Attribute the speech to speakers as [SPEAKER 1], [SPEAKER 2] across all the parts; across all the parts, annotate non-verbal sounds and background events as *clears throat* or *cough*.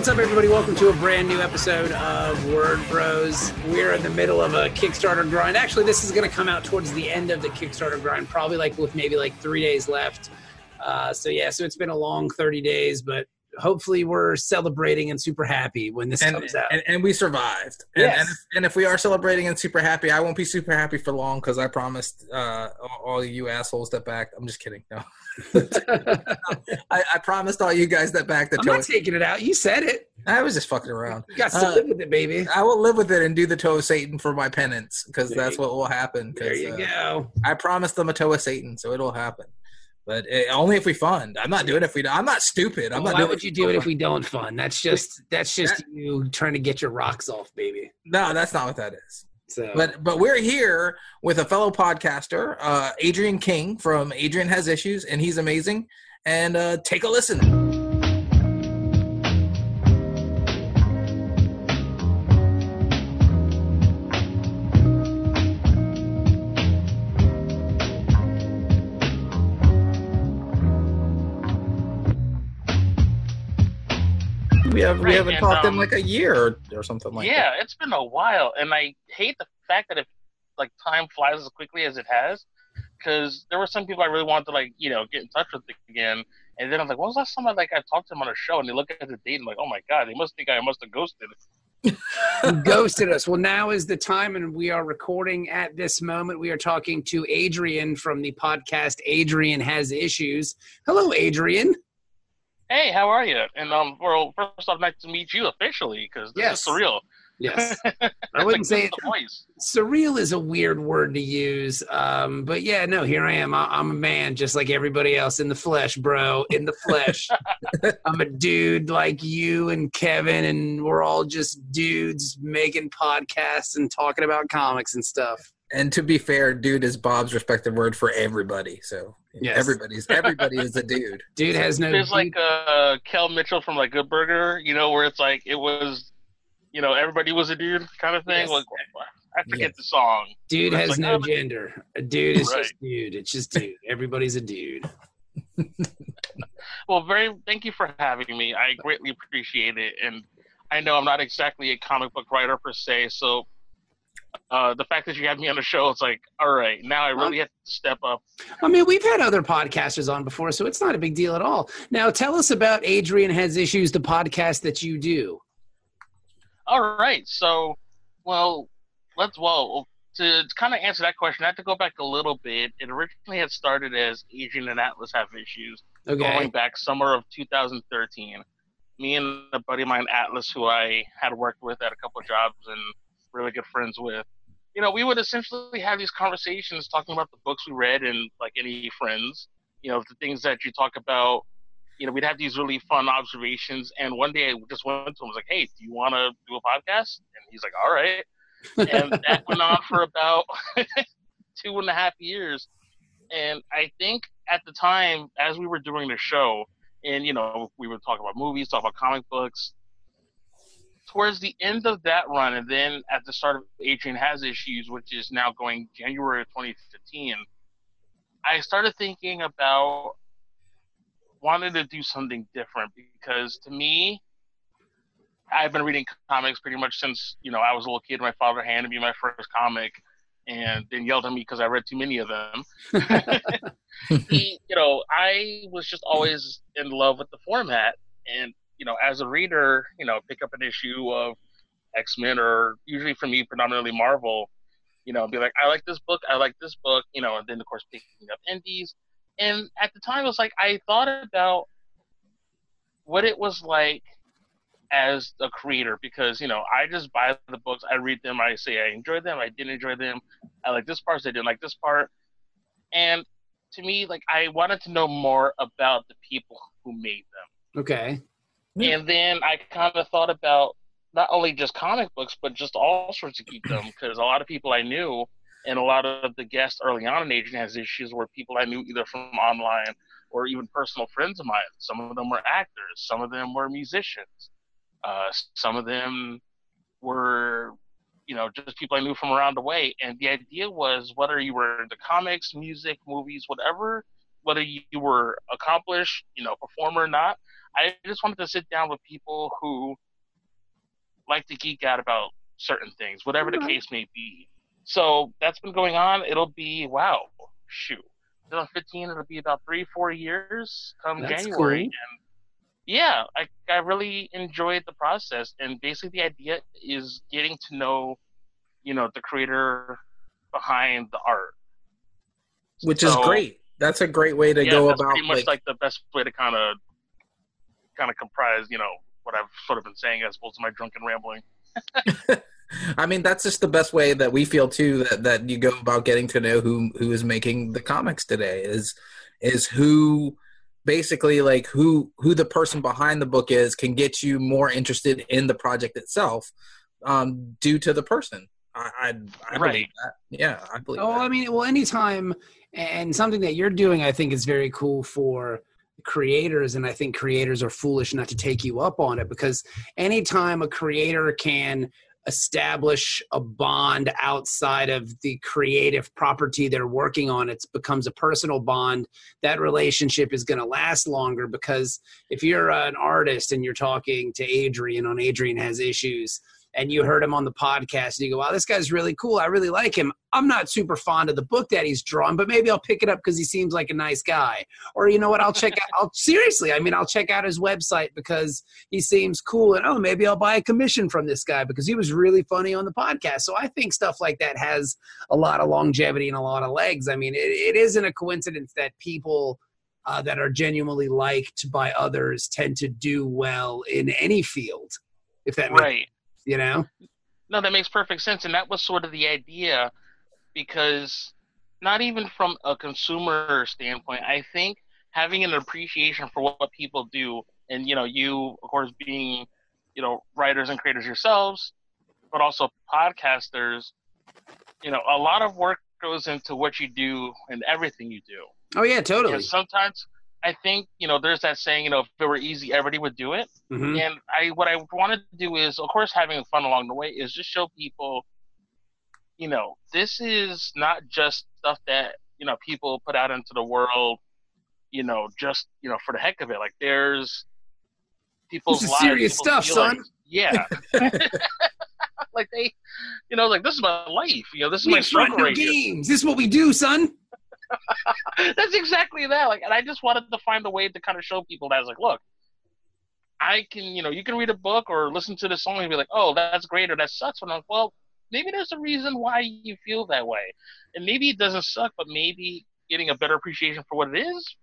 [SPEAKER 1] what's up, everybody? Welcome to a brand new episode of Word Bros. We're in the middle of a Kickstarter grind. Actually, this is going to come out towards the end of the Kickstarter grind, probably like with maybe like three days left. Uh, so yeah, so it's been a long 30 days, but hopefully we're celebrating and super happy when this
[SPEAKER 2] and,
[SPEAKER 1] comes out.
[SPEAKER 2] and and we survived. And,
[SPEAKER 1] Yes.
[SPEAKER 2] and, if, and if we are celebrating and super happy, I won't be super happy for long because I promised uh, all, all you assholes that back. I'm just kidding. No, *laughs* I, I promised all you guys that back. the toe.
[SPEAKER 1] I'm
[SPEAKER 2] toe.
[SPEAKER 1] not taking it out. You said it.
[SPEAKER 2] I was just fucking around.
[SPEAKER 1] You got to
[SPEAKER 2] Uh,
[SPEAKER 1] live with it, baby.
[SPEAKER 2] I will live with it and do the toe of Satan for my penance because that's what will happen.
[SPEAKER 1] There you
[SPEAKER 2] uh,
[SPEAKER 1] go.
[SPEAKER 2] I promised them a toe of Satan, so it'll happen. But uh only if we fund. I'm not doing it if we. I'm not stupid. I'm not.
[SPEAKER 1] Why would you do it if we don't fund? That's just that's just you trying to get your rocks off, baby.
[SPEAKER 2] No, that's not what that is.
[SPEAKER 1] So,
[SPEAKER 2] But but we're here with a fellow podcaster, uh, Adrian King from Adrian Has Issues, and he's amazing. And uh, take a listen. We have we
[SPEAKER 3] Right,
[SPEAKER 2] haven't
[SPEAKER 3] and,
[SPEAKER 2] talked in
[SPEAKER 3] um,
[SPEAKER 2] like a year or, or something like that.
[SPEAKER 3] yeah, it's been a while, and I hate the fact that if like time flies as quickly as it has, because there were some people I really wanted to like you know get in touch with again, and then I'm like, when was last time I like I talked to them on a show, and they look at the date and like, oh my god, they must think I must have ghosted. *laughs*
[SPEAKER 1] ghosted us. Well, now is the time, and we are recording at this moment. We are talking to Adrian from the podcast Adrian Has Issues. Hello, Adrian.
[SPEAKER 3] Hey, how are you? And um, well, first off, nice to meet you officially because this
[SPEAKER 1] Yes.
[SPEAKER 3] is surreal.
[SPEAKER 1] Yes. *laughs* I wouldn't say
[SPEAKER 3] this is the voice.
[SPEAKER 1] surreal is a weird word to use. Um, but yeah, no, here I am. I, I'm a man just like everybody else in the flesh, bro. In the flesh. *laughs* I'm a dude like you and Kevin, and we're all just dudes making podcasts and talking about comics and stuff.
[SPEAKER 2] And to be fair, dude is Bob's respective word for everybody. So
[SPEAKER 1] Yes.
[SPEAKER 2] everybody's everybody is a dude. *laughs*
[SPEAKER 1] Dude has no.
[SPEAKER 3] There's like uh, Kel Mitchell from like Good Burger, you know, where it's like it was, you know, everybody was a dude kind of thing.
[SPEAKER 1] Yes.
[SPEAKER 3] Like I forget
[SPEAKER 2] Yes.
[SPEAKER 3] the song.
[SPEAKER 1] Dude
[SPEAKER 3] It's
[SPEAKER 1] has
[SPEAKER 3] like,
[SPEAKER 1] no
[SPEAKER 3] oh,
[SPEAKER 1] gender. A dude is
[SPEAKER 3] Right.
[SPEAKER 1] just dude. It's just dude. Everybody's a dude. *laughs*
[SPEAKER 3] Well, very thank you for having me. I greatly appreciate it, and I know I'm not exactly a comic book writer per se, so. Uh, the fact that you had me on the show, it's like, all right, now I really have to step up.
[SPEAKER 1] I mean, we've had other podcasters on before, so it's not a big deal at all. Now, tell us about Adrian Has Issues, the podcast that you do.
[SPEAKER 3] All right, so, well, let's well to, to kind of answer that question, I have to go back a little bit. It originally had started as Adrian and Atlas have issues,
[SPEAKER 1] Okay.
[SPEAKER 3] going back summer of 2013. Me and a buddy of mine, Atlas, who I had worked with at a couple of jobs and really good friends with, you know, we would essentially have these conversations talking about the books we read and like any friends, you know, the things that you talk about. You know, we'd have these really fun observations. And one day I just went to him, was like, hey, do you want to do a podcast? And he's like, all right. And *laughs* that went on for about *laughs* two and a half years. And I think at the time, as we were doing the show, and you know, we would talk about movies, talk about comic books. Towards the end of that run, and then at the start of Adrian Has Issues, which is now going January of 2015, I started thinking about wanting to do something different because to me, I've been reading comics pretty much since you know I was a little kid. My father handed me my first comic, and then yelled at me because I read too many of them. *laughs* *laughs* he, you know, I was just always in love with the format, and you know, as a reader, you know, pick up an issue of X Men or usually for me, predominantly Marvel. You know, be like, I like this book, I like this book, you know, and then of course picking up indies. And at the time, it was like I thought about what it was like as a creator because you know I just buy the books, I read them, I say I enjoyed them, I didn't enjoy them, I like this part, I didn't like this part, and to me, like I wanted to know more about the people who made them.
[SPEAKER 1] Okay.
[SPEAKER 2] Yeah.
[SPEAKER 3] And then I kind of thought about not only just comic books, but just all sorts of geekdom *clears throat* because a lot of people I knew and a lot of the guests early on in Adrian Has Issues were people I knew either from online or even personal friends of mine. Some of them were actors, some of them were musicians, uh, some of them were, you know, just people I knew from around the way. And the idea was whether you were into comics, music, movies, whatever, whether you were accomplished, you know, performer or not, I just wanted to sit down with people who like to geek out about certain things, whatever the case may be. So that's been going on. It'll be wow, shoot, 2015. It'll be about three, four years come
[SPEAKER 1] That's
[SPEAKER 3] January,
[SPEAKER 1] cool.
[SPEAKER 3] yeah, I I really enjoyed the process. And basically, the idea is getting to know, you know, the creator behind the art.
[SPEAKER 2] which is great. That's a great way to
[SPEAKER 3] yeah,
[SPEAKER 2] go
[SPEAKER 3] that's
[SPEAKER 2] about
[SPEAKER 3] pretty much
[SPEAKER 2] like,
[SPEAKER 3] like, the best way to kind of kind of comprise, you know, what I've sort of been saying as opposed to my drunken rambling. *laughs*
[SPEAKER 2] I mean, that's just the best way that we feel too that, that you go about getting to know who who is making the comics today is is who basically like who who the person behind the book is can get you more interested in the project itself um, due to the person. I I, I believe
[SPEAKER 3] Right.
[SPEAKER 2] that. Yeah, I believe
[SPEAKER 1] Oh,
[SPEAKER 2] that.
[SPEAKER 1] I mean, well, anytime, and something that you're doing, I think is very cool for creators, and I think creators are foolish not to take you up on it because anytime a creator can establish a bond outside of the creative property they're working on it becomes a personal bond. That relationship is going to last longer because if you're an artist and you're talking to adrian on adrian has issues and you heard him on the podcast and you go, wow, this guy's really cool. I really like him. I'm not super fond of the book that he's drawn, but maybe I'll pick it up because he seems like a nice guy. Or you know what? I'll check out, I'll seriously, I mean, I'll check out his website because he seems cool. And oh, maybe I'll buy a commission from this guy because he was really funny on the podcast. So I think stuff like that has a lot of longevity and a lot of legs. I mean, it, it isn't a coincidence that people uh, that are genuinely liked by others tend to do well in any field. If that makes
[SPEAKER 3] Right.
[SPEAKER 1] You know?
[SPEAKER 3] No, that makes perfect sense, and that was sort of the idea, because not even from a consumer standpoint, I think having an appreciation for what people do, and you know, you of course being, you know, writers and creators yourselves, but also podcasters, you know, a lot of work goes into what you do and everything you do.
[SPEAKER 1] Oh yeah, totally.
[SPEAKER 3] Sometimes I think, you know, there's that saying, you know, if it were easy, everybody would do it.
[SPEAKER 1] Mhm.
[SPEAKER 3] And I what I wanted to do is, of course, having fun along the way is just show people, you know, this is not just stuff that you know people put out into the world, you know, just you know for the heck of it. Like there's people's
[SPEAKER 1] This is
[SPEAKER 3] lives.
[SPEAKER 1] serious stuff, son.
[SPEAKER 3] Yeah. *laughs* *laughs* like they, you know, like this is my life. You know, this is
[SPEAKER 1] We
[SPEAKER 3] my struggle
[SPEAKER 1] no
[SPEAKER 3] right here.
[SPEAKER 1] games. This is what we do, son. *laughs*
[SPEAKER 3] That's exactly that. Like, and I just wanted to find a way to kind of show people that I was like, look, I can, you know, you can read a book or listen to the song and be like, oh, that's great or that sucks. But I'm like, well, maybe there's a reason why you feel that way, and maybe it doesn't suck, but maybe getting a better appreciation for what it is,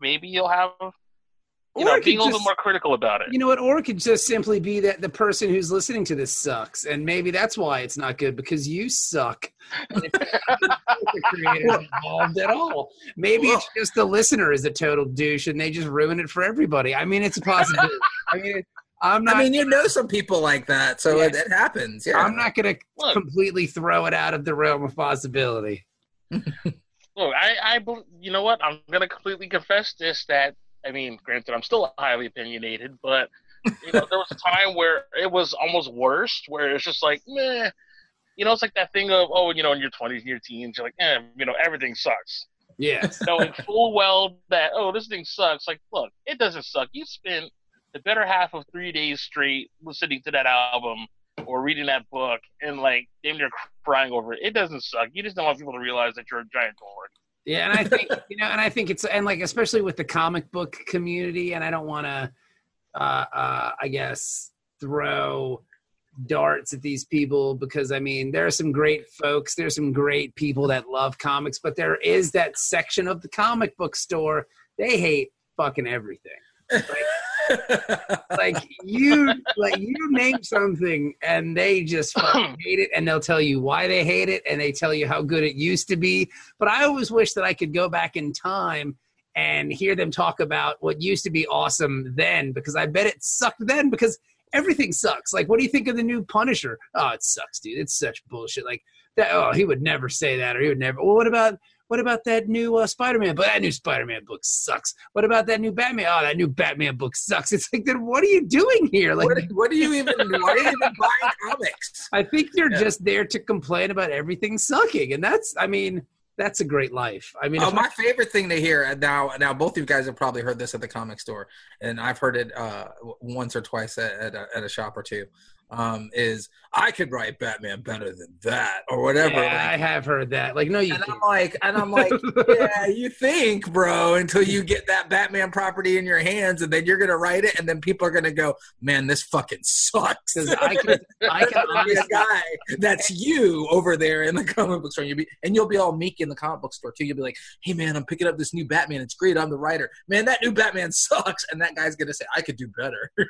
[SPEAKER 3] maybe you'll have, you
[SPEAKER 1] Or
[SPEAKER 3] know,
[SPEAKER 1] it could
[SPEAKER 3] being a little
[SPEAKER 1] just-
[SPEAKER 3] more critical about it.
[SPEAKER 1] You know what? Or it could just simply be that the person who's listening to this sucks, and maybe that's why it's not good because you suck. And it's not the creators involved at all. Maybe it's just the listener is a total douche, and they just ruin it for everybody. I mean, it's a possibility. I mean, I'm not.
[SPEAKER 2] I mean, you know some people like that, so
[SPEAKER 1] Yeah.
[SPEAKER 2] it, it happens. Yeah,
[SPEAKER 1] I'm not going to completely throw it out of the realm of possibility. *laughs*
[SPEAKER 3] Look, I, I, bel- you know what? I'm gonna completely confess this. That I mean, granted, I'm still highly opinionated, but you know, there was a time where it was almost worst, where it's just like, meh. You know, it's like that thing of, oh, you know, in your 20s and your teens, you're like, eh, you know, everything sucks.
[SPEAKER 1] Yes. *laughs*
[SPEAKER 3] Knowing full well that, oh, this thing sucks. Like, look, it doesn't suck. You spent the better half of three days straight listening to that album or reading that book and like damn near crying over it. It doesn't suck. You just don't want people to realize that you're a giant dork.
[SPEAKER 1] Yeah, and I think *laughs* you know, and I think it's and like especially with the comic book community, and I don't want to, uh, uh, I guess, throw darts at these people because I mean there are some great folks, there's some great people that love comics, but there is that section of the comic book store they hate fucking everything. *laughs* you, like you name something and they just *clears throat* fucking hate it, and they'll tell you why they hate it, and they tell you how good it used to be. But I always wish that I could go back in time and hear them talk about what used to be awesome then, because I bet it sucked then because everything sucks. Like, what do you think of the new Punisher? Oh, it sucks, dude. It's such bullshit. Like that. Oh, he would never say that, or he would never. Well, what about what about that new uh, Spider-Man? But that new Spider-Man book sucks. What about that new Batman? Oh, that new Batman book sucks. It's like, then what are you doing here? Like,
[SPEAKER 2] what, what do you even? Why are you even buying *laughs* comics?
[SPEAKER 1] I think you're
[SPEAKER 2] Yeah.
[SPEAKER 1] just there to complain about everything sucking, and that's, I mean, that's a great life. I mean,
[SPEAKER 2] Oh, my favorite thing to hear now. Now, both of you guys have probably heard this at the comic store, and I've heard it uh, once or twice at, at, a, at a shop or two. Um, is I could write Batman better than that, or whatever.
[SPEAKER 1] yeah, I have heard that. Like, no, you
[SPEAKER 2] and
[SPEAKER 1] can't.
[SPEAKER 2] I'm like, and I'm like, *laughs* yeah, you think, bro, until you get that Batman property in your hands, and then you're gonna write it, and then people are gonna go, man, this fucking sucks.
[SPEAKER 1] I can, I can *laughs*
[SPEAKER 2] There'll be a
[SPEAKER 1] honestly,
[SPEAKER 2] guy that's you over there in the comic book store. You'll be, and you'll be all meek in the comic book store too. You'll be like, "Hey man, I'm picking up this new Batman. It's great. I'm the writer. Man, that new Batman sucks." And that guy's gonna say, "I could do better." *laughs*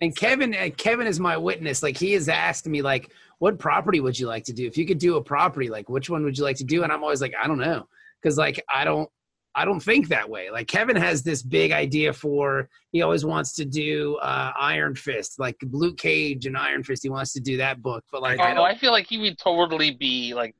[SPEAKER 1] and Kevin, uh, Kevin is my witness. Like, he has asked me, like, what property would you like to do? If you could do a property, like, which one would you like to do? And I'm always like, I don't know, because like, I don't, I don't think that way. Like, Kevin has this big idea for. He always wants to do uh, Iron Fist, like Luke Cage and Iron Fist. He wants to do that book, but like, I
[SPEAKER 3] Oh,
[SPEAKER 1] don't.
[SPEAKER 3] I feel like he would totally be like,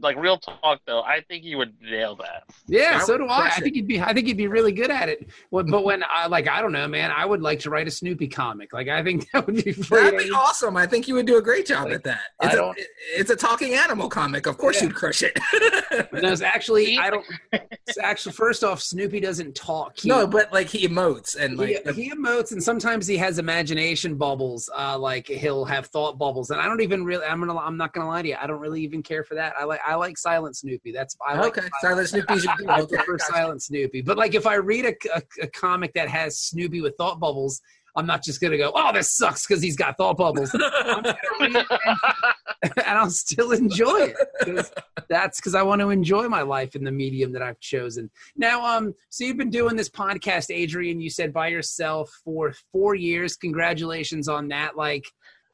[SPEAKER 3] like real talk though. I think he would nail that.
[SPEAKER 1] Yeah,
[SPEAKER 2] I
[SPEAKER 1] so do I. I think he'd be. I think he'd be really good at it. But when I like, I don't know, man. I would like to write a Snoopy comic. Like, I think *laughs* that would be.
[SPEAKER 2] That'd be awesome. I think you would do a great job
[SPEAKER 1] Like,
[SPEAKER 2] at that.
[SPEAKER 1] I
[SPEAKER 2] It's a,
[SPEAKER 1] don't-
[SPEAKER 2] it's a talking animal comic. Of course,
[SPEAKER 1] Yeah.
[SPEAKER 2] you'd crush it. *laughs*
[SPEAKER 1] No, it's actually, *laughs* I don't. It's actually, first off, Snoopy doesn't talk. He,
[SPEAKER 2] no, but like he emotes and
[SPEAKER 1] he,
[SPEAKER 2] like
[SPEAKER 1] he emotes, and sometimes he has imagination bubbles. Uh, like he'll have thought bubbles, and I don't even really. I'm gonna. I'm not gonna lie to you. I don't really even care for that. I like. I like Silent Snoopy. That's. I like
[SPEAKER 2] okay, Silent Snoopy's your *laughs*
[SPEAKER 1] I
[SPEAKER 2] okay,
[SPEAKER 1] prefer
[SPEAKER 2] gotcha.
[SPEAKER 1] Silent Snoopy. But like, if I read a, a, a comic that has Snoopy with thought bubbles, I'm not just gonna go, "Oh, this sucks" because he's got thought bubbles, *laughs* I'm gonna read it and, *laughs* and I'll still enjoy it. 'Cause That's because I want to enjoy my life in the medium that I've chosen. Now, um, so you've been doing this podcast, Adrian. You said by yourself for four years. Congratulations on that. Like,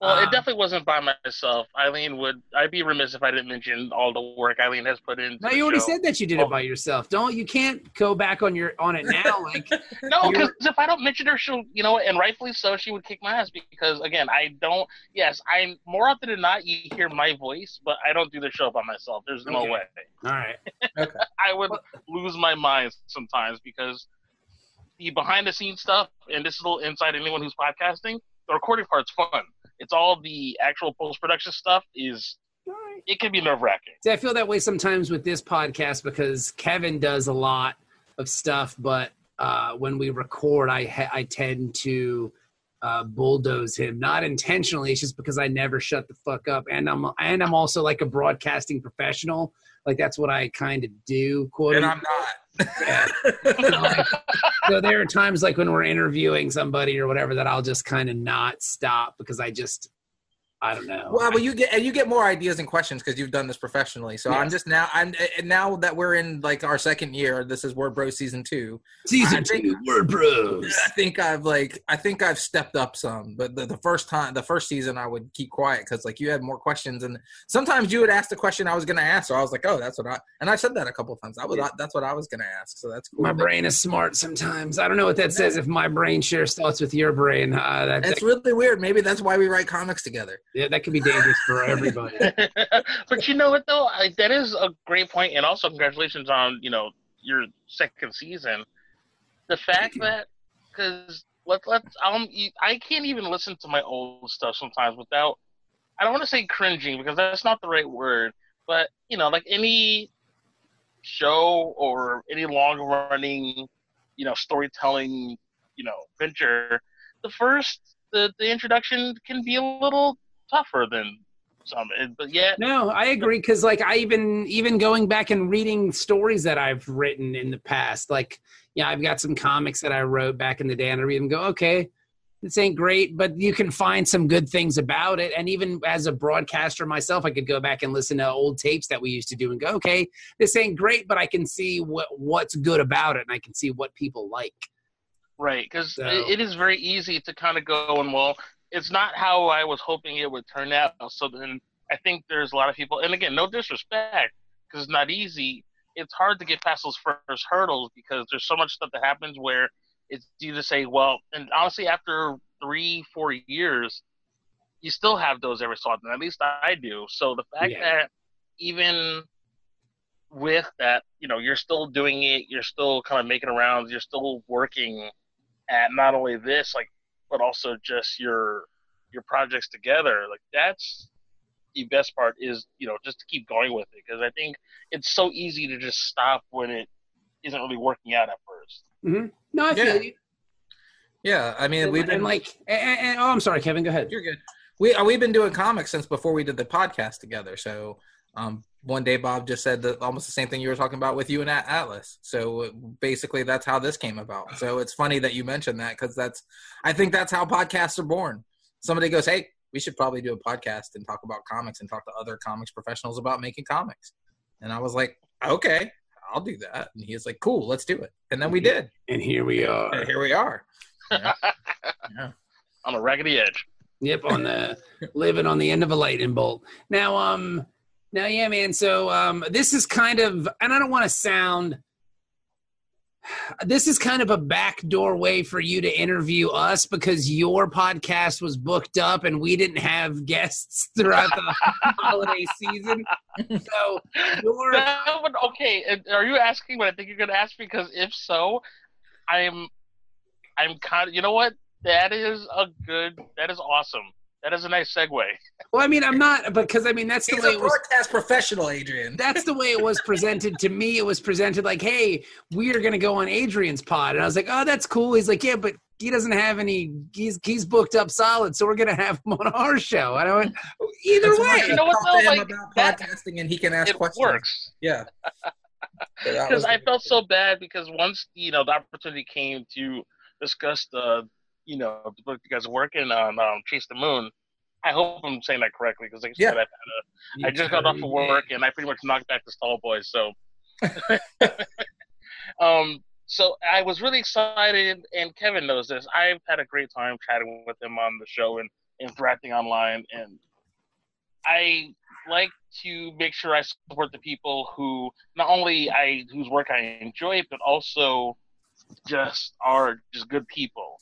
[SPEAKER 3] Well,
[SPEAKER 1] Um,
[SPEAKER 3] it definitely wasn't by myself. Eileen would. I'd be remiss if I didn't mention all the work Eileen has put in.
[SPEAKER 1] no, you already
[SPEAKER 3] show.
[SPEAKER 1] said that you did it by yourself. Don't you can't go back on your on it *laughs* now. Like,
[SPEAKER 3] No, because if I don't mention her, she'll, you know, and rightfully so, she would kick my ass because, again, I don't. Yes, I'm more often than not, you hear my voice, but I don't do the show by myself. There's no way.
[SPEAKER 1] all right. *laughs* Okay.
[SPEAKER 3] I would lose my mind sometimes because the behind the scenes stuff, and this is a little inside anyone who's podcasting, the recording part's fun. It's all the actual post production stuff is
[SPEAKER 1] All right.
[SPEAKER 3] it can be nerve wracking.
[SPEAKER 1] See, I feel that way sometimes with this podcast because Kevin does a lot of stuff, but uh, when we record, I ha- I tend to uh, bulldoze him, not intentionally. It's just because I never shut the fuck up, and I'm and I'm also like a broadcasting professional. Like that's what I kind of do. Quote.
[SPEAKER 2] and I'm not. *laughs*
[SPEAKER 1] So there are times like when we're interviewing somebody or whatever that I'll just kind of not stop because I just I don't know.
[SPEAKER 2] Well, but you get and you get more ideas and questions because you've done this professionally. So I'm just now I'm and now that we're in like our second year, this is Word Bro season two.
[SPEAKER 1] Season
[SPEAKER 2] I think-
[SPEAKER 1] two, Word Bros.
[SPEAKER 2] I think I've like I think I've stepped up some. But the, the first time, the first season, I would keep quiet because like you had more questions, and sometimes you would ask the question I was going to ask. So I was like, oh, that's what I and I said that a couple of times. I was that's what I was going to ask. So that's cool.
[SPEAKER 1] My brain is smart sometimes. I don't know what that says. If my brain shares thoughts with your brain, uh, that,
[SPEAKER 2] It's
[SPEAKER 1] that
[SPEAKER 2] really weird. Maybe that's why we write comics together.
[SPEAKER 1] Yeah, that could be dangerous for everybody. *laughs*
[SPEAKER 3] but you know what though, I, that is a great point, and also congratulations on you know your second season. The fact that because let let's um I can't even listen to my old stuff sometimes without I don't want to say cringing because that's not the right word, but you know like any show or any long running you know storytelling you know venture, the first the the introduction can be a little tougher than some, but yet
[SPEAKER 1] No, I agree because like I even even going back and reading stories that I've written in the past, like yeah, I've got some comics that I wrote back in the day, and I read them and go, okay, this ain't great, but you can find some good things about it. And even as a broadcaster myself, I could go back and listen to old tapes that we used to do and go, okay, this ain't great, but I can see what what's good about it, and I can see what people like.
[SPEAKER 3] Right, because
[SPEAKER 1] So-
[SPEAKER 3] it is very easy to kind of go and well, it's not how I was hoping it would turn out. So then I think there's a lot of people, and again, no disrespect, because it's not easy. It's hard to get past those first hurdles because there's so much stuff that happens where it's you to say, well, and honestly, after three, four years, you still have those every so often. At least I do. So the fact
[SPEAKER 1] Yeah.
[SPEAKER 3] that even with that, you know, you're still doing it, you're still kind of making rounds, you're still working at not only this, like, but also just your your projects together. Like that's the best part is, you know, just to keep going with it because I think it's so easy to just stop when it isn't really working out at first.
[SPEAKER 1] No, I
[SPEAKER 2] Yeah.
[SPEAKER 1] feel you.
[SPEAKER 2] Yeah, I mean,
[SPEAKER 1] And,
[SPEAKER 2] we've been
[SPEAKER 1] and like, and, and- oh, I'm sorry, Kevin. Go ahead.
[SPEAKER 2] You're good. We uh, we've been doing comics since before we did the podcast together. So um, one day Bob just said that almost the same thing you were talking about with you and Atlas. So basically, that's how this came about. So it's funny that you mentioned that because that's I think that's how podcasts are born. Somebody goes, "Hey, we should probably do a podcast and talk about comics and talk to other comics professionals about making comics." And I was like, "Okay, I'll do that." And he was like, "Cool, let's do it." And then we did.
[SPEAKER 1] And here we are.
[SPEAKER 2] And here we are. Yeah. *laughs* Yeah.
[SPEAKER 3] On a raggedy edge.
[SPEAKER 1] Yep, on the living on the end of a lightning bolt. Now, um, now, yeah, man. So, um, this is kind of, and I don't want to sound. This is kind of a backdoor way for you to interview us because your podcast was booked up and we didn't have *laughs* guests throughout the holiday season. So, your
[SPEAKER 3] okay, are you asking what I think you're going to ask? Because if so, I'm, I'm kind of, you know what? That is a good, that is awesome. That is a nice segue.
[SPEAKER 1] well, I mean, I'm not because I mean that's the
[SPEAKER 2] He's
[SPEAKER 1] way
[SPEAKER 2] a
[SPEAKER 1] it was
[SPEAKER 2] broadcast professional, Adrian.
[SPEAKER 1] that's the way it was presented to me. It was presented like, "Hey, we are going to go on Adrian's pod," and I was like, "Oh, that's cool." He's like, "Yeah, but he doesn't have any. He's he's booked up solid, so we're going to have him on our show." And I went, "Either
[SPEAKER 2] And
[SPEAKER 1] way."
[SPEAKER 2] can
[SPEAKER 3] You know what,
[SPEAKER 2] talk
[SPEAKER 3] though? Like,
[SPEAKER 2] about
[SPEAKER 3] that-
[SPEAKER 2] podcasting, and he can ask
[SPEAKER 3] It
[SPEAKER 2] questions.
[SPEAKER 3] works.
[SPEAKER 2] Yeah. *laughs*
[SPEAKER 3] Because I
[SPEAKER 2] good.
[SPEAKER 3] felt so bad because once you know the opportunity came to discuss the you know the book you guys are working on, um, Chase the Moon. I hope I'm saying that correctly because like I
[SPEAKER 2] Yeah.
[SPEAKER 3] said, I've had a, I just got off of work and I pretty much knocked back the stall boys. So, *laughs* um, so I was really excited, and Kevin knows this. I've had a great time chatting with him on the show and interacting online, and I like to make sure I support the people who not only I whose work I enjoy, but also just are just good people.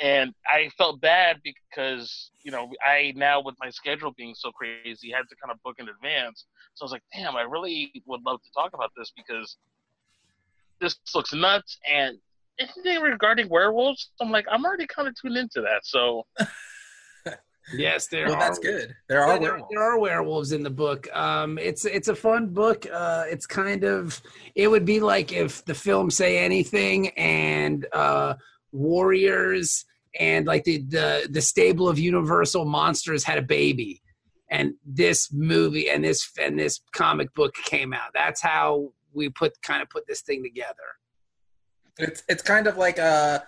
[SPEAKER 3] And I felt bad because you know I now with my schedule being so crazy, had to kind of book in advance. So I was like, damn, I really would love to talk about this because this looks nuts. And anything regarding werewolves, I'm like, I'm already kind of tuned into that. So *laughs*
[SPEAKER 1] Yes, there
[SPEAKER 2] Well,
[SPEAKER 1] are.
[SPEAKER 2] that's good. There are
[SPEAKER 1] Yeah, there,
[SPEAKER 2] werewolves.
[SPEAKER 1] there are werewolves in the book. Um, it's it's a fun book. Uh, it's kind of it would be like if the film Say Anything and uh, Warriors and like the, the the stable of Universal monsters had a baby, and this movie and this and this comic book came out. That's how we put kind of put this thing together.
[SPEAKER 2] It's it's kind of like a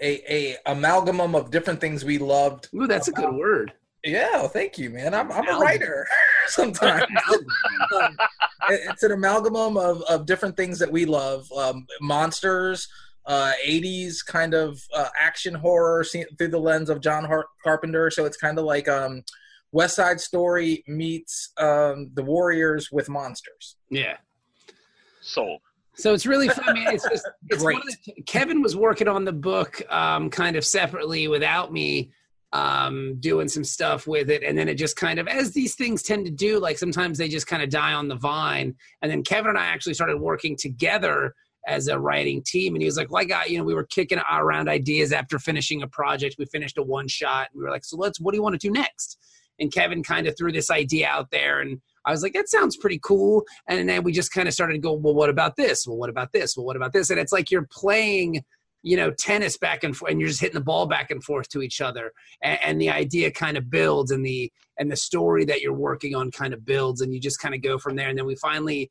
[SPEAKER 2] a a amalgamum of different things we loved.
[SPEAKER 1] Ooh, that's a good word.
[SPEAKER 2] Yeah, well, thank you, man. I'm I'm a writer *laughs* sometimes. Um, *laughs* it's an amalgamum of, of different things that we love um, monsters uh, 80s kind of uh, action horror seen through the lens of john Har- carpenter so it's kind of like um, west side story meets um, the warriors with monsters
[SPEAKER 1] Yeah.
[SPEAKER 3] sold.
[SPEAKER 1] So it's really fun. I mean, it's just *laughs* it's one
[SPEAKER 2] Great.
[SPEAKER 1] of the- Kevin was working on the book um, kind of separately without me um, doing some stuff with it, and then it just kind of, as these things tend to do, like sometimes they just kind of die on the vine. And then Kevin and I actually started working together as a writing team, and he was like, "Well, I got you know, we were kicking around ideas after finishing a project. We finished a one shot, and we were like, so let's, what do you want to do next?" And Kevin kind of threw this idea out there, and I was like, that sounds pretty cool. And then we just kind of started to go, well, what about this? Well, what about this? Well, what about this? And it's like you're playing, you know, tennis back and forth, and you're just hitting the ball back and forth to each other. And, and the idea kind of builds, and the and the story that you're working on kind of builds, and you just kind of go from there. And then we finally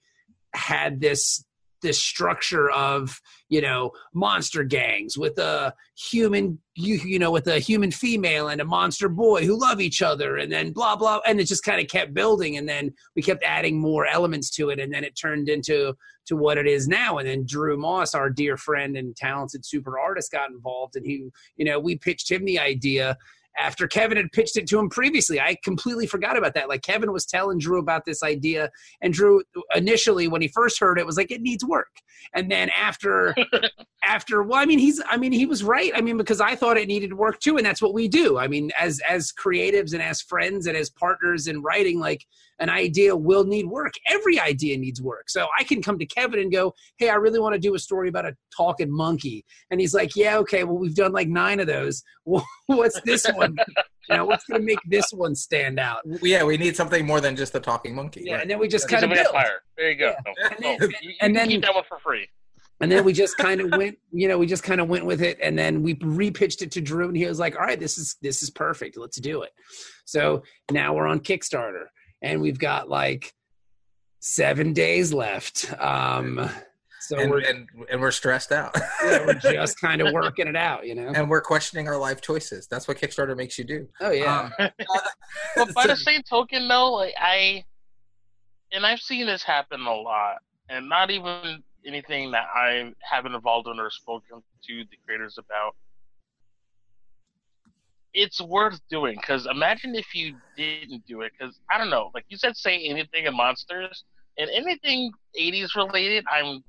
[SPEAKER 1] had this this structure of you know monster gangs with a human you, you know with a human female and a monster boy who love each other and then blah blah and it just kind of kept building and then we kept adding more elements to it and then it turned into to what it is now. And then drew moss our dear friend and talented super artist got involved and he you know we pitched him the idea after Kevin had pitched it to him previously. I completely forgot about that. Like Kevin was telling Drew about this idea, and Drew initially, when he first heard it, was like, "It needs work." And then after, *laughs* after, well, I mean, he's, I mean, he was right. I mean, because I thought it needed work too, and that's what we do. I mean, as as creatives and as friends and as partners in writing, like an idea will need work. Every idea needs work. So I can come to Kevin and go, "Hey, I really want to do a story about a talking monkey," and he's like, "Yeah, okay. Well, we've done like nine of those. *laughs* What's this one? you know, what's going to make this one stand out?"
[SPEAKER 2] Yeah, we need something more than just a talking monkey.
[SPEAKER 1] Yeah,
[SPEAKER 2] right.
[SPEAKER 1] and then we just
[SPEAKER 3] He's
[SPEAKER 1] kind
[SPEAKER 3] a
[SPEAKER 1] of built.
[SPEAKER 3] vampire. There you go.
[SPEAKER 1] Yeah. And then-
[SPEAKER 3] you,
[SPEAKER 1] and then-
[SPEAKER 3] keep that one for free.
[SPEAKER 1] And then we just kind of went, you know, we just kind of went with it, and then we repitched it to Drew, and he was like, "All right, this is this is perfect. Let's do it." So now we're on Kickstarter, and we've got like seven days left. Um, so
[SPEAKER 2] and,
[SPEAKER 1] we're
[SPEAKER 2] and and we're stressed out.
[SPEAKER 1] yeah, we're *laughs* just kind of working it out, you know.
[SPEAKER 2] and we're questioning our life choices. That's what Kickstarter makes you do.
[SPEAKER 1] Oh yeah,
[SPEAKER 2] Um, *laughs*
[SPEAKER 3] But by the same token, though, like I, and I've seen this happen a lot, and not even anything that I haven't involved in or spoken to the creators about. It's worth doing because imagine if you didn't do it. Because I don't know, like you said, say anything in monsters and anything '80s related. I'm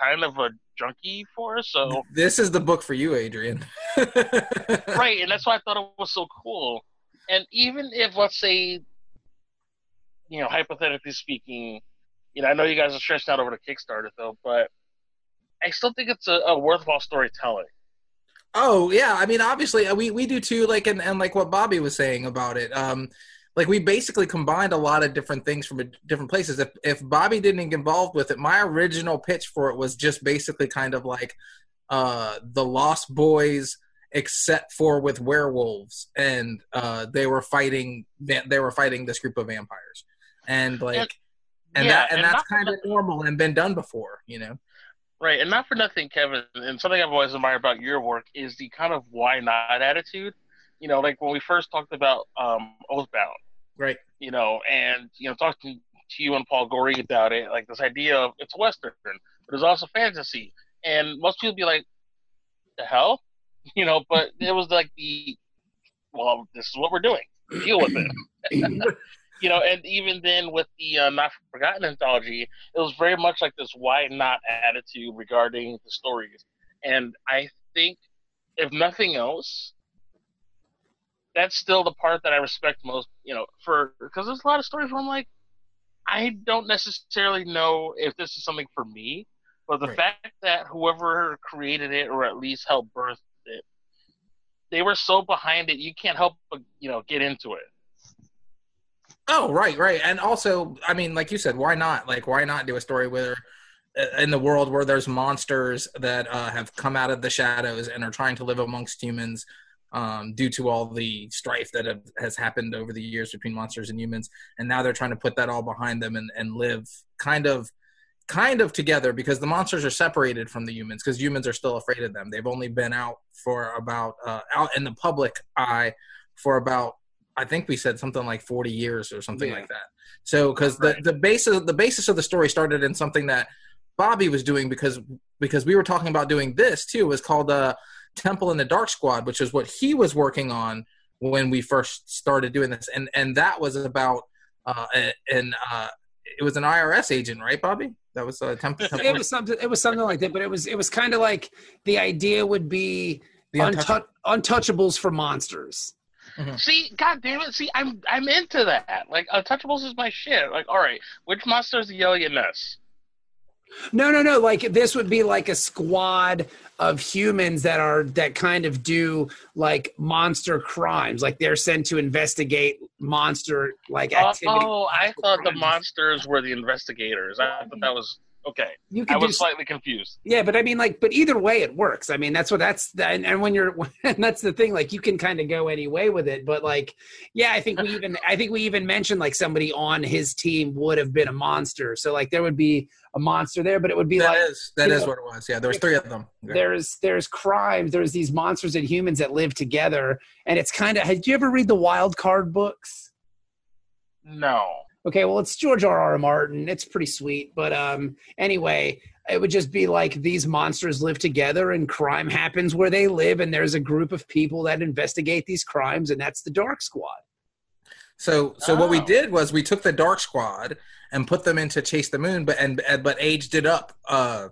[SPEAKER 3] kind of a junkie for, so
[SPEAKER 2] this is the book for you, Adrian. *laughs*
[SPEAKER 3] right, and that's why I thought it was so cool. And even if, let's say, you know, hypothetically speaking, you know, I know you guys are stressed out over the Kickstarter though, but I still think it's a, a worthwhile storytelling.
[SPEAKER 2] Oh yeah, I mean obviously uh, we we do too. Like and, and like what Bobby was saying about it. Um, like we basically combined a lot of different things from a- different places. If if Bobby didn't get involved with it, my original pitch for it was just basically kind of like uh the Lost Boys except for with werewolves and uh they were fighting they were fighting this group of vampires and like
[SPEAKER 3] And-
[SPEAKER 2] and
[SPEAKER 3] yeah,
[SPEAKER 2] that and,
[SPEAKER 3] and
[SPEAKER 2] that's kind of normal and been done before you know
[SPEAKER 3] Right, and not for nothing, Kevin, and something I've always admired about your work is the kind of why not attitude. You know, like when we first talked about um, Oathbound,
[SPEAKER 2] right.
[SPEAKER 3] You know, and you know, talking to you and Paul Gorey about it, like this idea of it's Western, but it's also fantasy, and most people be like, "The hell," *laughs* you know, but it was like the, well, this is what we're doing. Deal with it, *laughs* *laughs* you know. And even then, with the uh, Not Forgotten anthology, it was very much like this "why not" attitude regarding the stories, and I think, if nothing else, that's still the part that I respect most. You know, for because there's a lot of stories where I'm like, I don't necessarily know if this is something for me, but the
[SPEAKER 2] Right.
[SPEAKER 3] fact that whoever created it or at least helped birth it, they were so behind it, you can't help but you know get into it.
[SPEAKER 2] Oh, right, right. And also, I mean, like you said, why not? Like, why not do a story where uh, in the world where there's monsters that uh, have come out of the shadows and are trying to live amongst humans um, due to all the strife that have, has happened over the years between monsters and humans, and now they're trying to put that all behind them and, and live kind of kind of together because the monsters are separated from the humans because humans are still afraid of them they've only been out for about uh, out in the public eye for about I think we said something like 40 years or something
[SPEAKER 1] Yeah.
[SPEAKER 2] like that. So because the
[SPEAKER 3] Right.
[SPEAKER 2] the basis the basis of the story started in something that Bobby was doing because because we were talking about doing this too was called uh, Temple in the Dark Squad, which is what he was working on when we first started doing this, and and that was about uh, and uh, it was an IRS agent, right, Bobby? That was uh, Temple. Temple
[SPEAKER 1] it was something. It was something like that, but it was it was kind of like the idea would be
[SPEAKER 2] The
[SPEAKER 1] untou- untouchables for monsters. Mm-hmm.
[SPEAKER 3] See, god damn it, see, I'm I'm into that. Like Untouchables is my shit. Like, all right, which monster is the Eliot Ness?
[SPEAKER 1] No, no, no. Like this would be like a squad of humans that are that kind of do like monster crimes. Like they're sent to investigate monster like uh, activity.
[SPEAKER 3] Oh, I thought the monsters were the investigators. I thought that was Okay,
[SPEAKER 1] You
[SPEAKER 3] I
[SPEAKER 1] could do
[SPEAKER 3] was slightly confused.
[SPEAKER 1] Yeah, but I mean, like, but either way, it works. I mean, that's what that's the, and, and when you're, *laughs* and that's the thing. Like, you can kind of go any way with it. But like, yeah, I think we even, I think we even mentioned like somebody on his team would have been a monster. So like, there would be a monster there, but it would be
[SPEAKER 2] That
[SPEAKER 1] like
[SPEAKER 2] is that
[SPEAKER 1] you
[SPEAKER 2] is
[SPEAKER 1] know,
[SPEAKER 2] what it was. Yeah, there was three of them. Yeah.
[SPEAKER 1] there's there's crimes, there's these monsters and humans that live together, and it's kind of. Did you ever read the Wild Card books?
[SPEAKER 3] No.
[SPEAKER 1] Okay, well, it's George R. R. Martin. It's pretty sweet, but um, anyway, it would just be like these monsters live together, and crime happens where they live, and there's a group of people that investigate these crimes, and that's the Dark Squad.
[SPEAKER 2] So so what we
[SPEAKER 3] Oh.
[SPEAKER 2] did was we took the Dark Squad and put them into Chase the Moon, but and and- but aged it up uh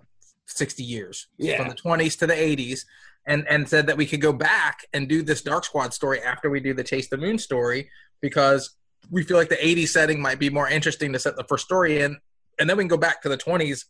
[SPEAKER 2] sixty years
[SPEAKER 1] Yeah.
[SPEAKER 2] from the twenties to the eighties, and and said that we could go back and do this Dark Squad story after we do the Chase the Moon story because we feel like the '80s setting might be more interesting to set the first story in, and then we can go back to the twenties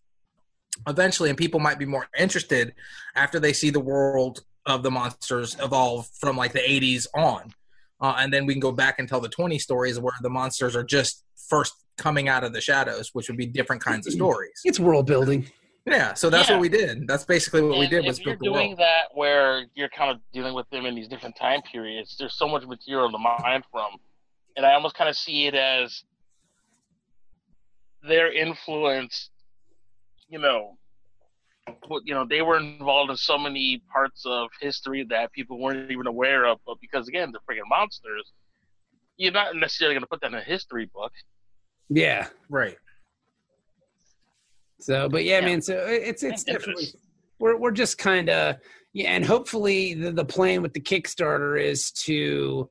[SPEAKER 2] eventually, and people might be more interested after they see the world of the monsters evolve from like the '80s on uh, and then we can go back and tell the 20 stories where the monsters are just first coming out of the shadows which would be different kinds of stories
[SPEAKER 1] It's world building.
[SPEAKER 2] yeah so that's
[SPEAKER 3] Yeah.
[SPEAKER 2] what we did that's basically what we did
[SPEAKER 3] if
[SPEAKER 2] was
[SPEAKER 3] you're
[SPEAKER 2] build the
[SPEAKER 3] doing
[SPEAKER 2] world.
[SPEAKER 3] that where you're kind of dealing with them in these different time periods, there's so much material to mine from, and I almost kind of see it as their influence. You know, you know, they were involved in so many parts of history that people weren't even aware of, but because again, they're freaking monsters. You're not necessarily going to put that in a history book.
[SPEAKER 1] Yeah.
[SPEAKER 2] right
[SPEAKER 1] So, but yeah,
[SPEAKER 3] Yeah.
[SPEAKER 1] man. So it's it's
[SPEAKER 3] And
[SPEAKER 1] definitely we're we're just kind of yeah, and hopefully the the plan with the Kickstarter is to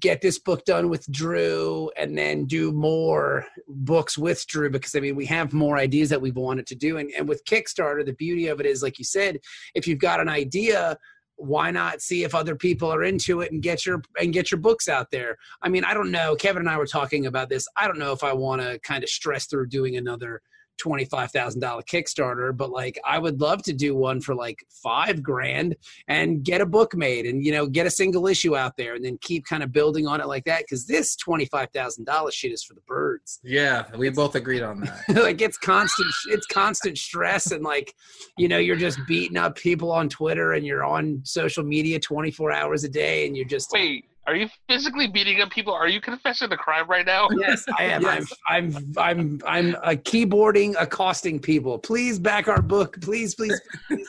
[SPEAKER 1] get this book done with Drew and then do more books with Drew because I mean we have more ideas that we've wanted to do. And and with Kickstarter the beauty of it is like you said if you've got an idea why not see if other people are into it and get your and get your books out there? I mean I don't know. Kevin and I were talking about this. I don't know if I want to kind of stress through doing another $25,000 Kickstarter, but like I would love to do one for like five grand and get a book made and, you know, get a single issue out there and then keep kind of building on it like that. Cause this $25,000 shit is for the birds.
[SPEAKER 2] yeah we both agreed on that *laughs*
[SPEAKER 1] like it's constant, it's constant stress. And like, you know, you're just beating up people on Twitter and you're on social media 24 hours a day and you're just,
[SPEAKER 3] Wait, are you physically beating up people? Are you confessing a crime right now? *laughs*
[SPEAKER 1] Yes, I am.
[SPEAKER 2] Yes.
[SPEAKER 1] I'm, I'm, I'm, I'm a keyboarding, accosting people. Please back our book, please, please, please.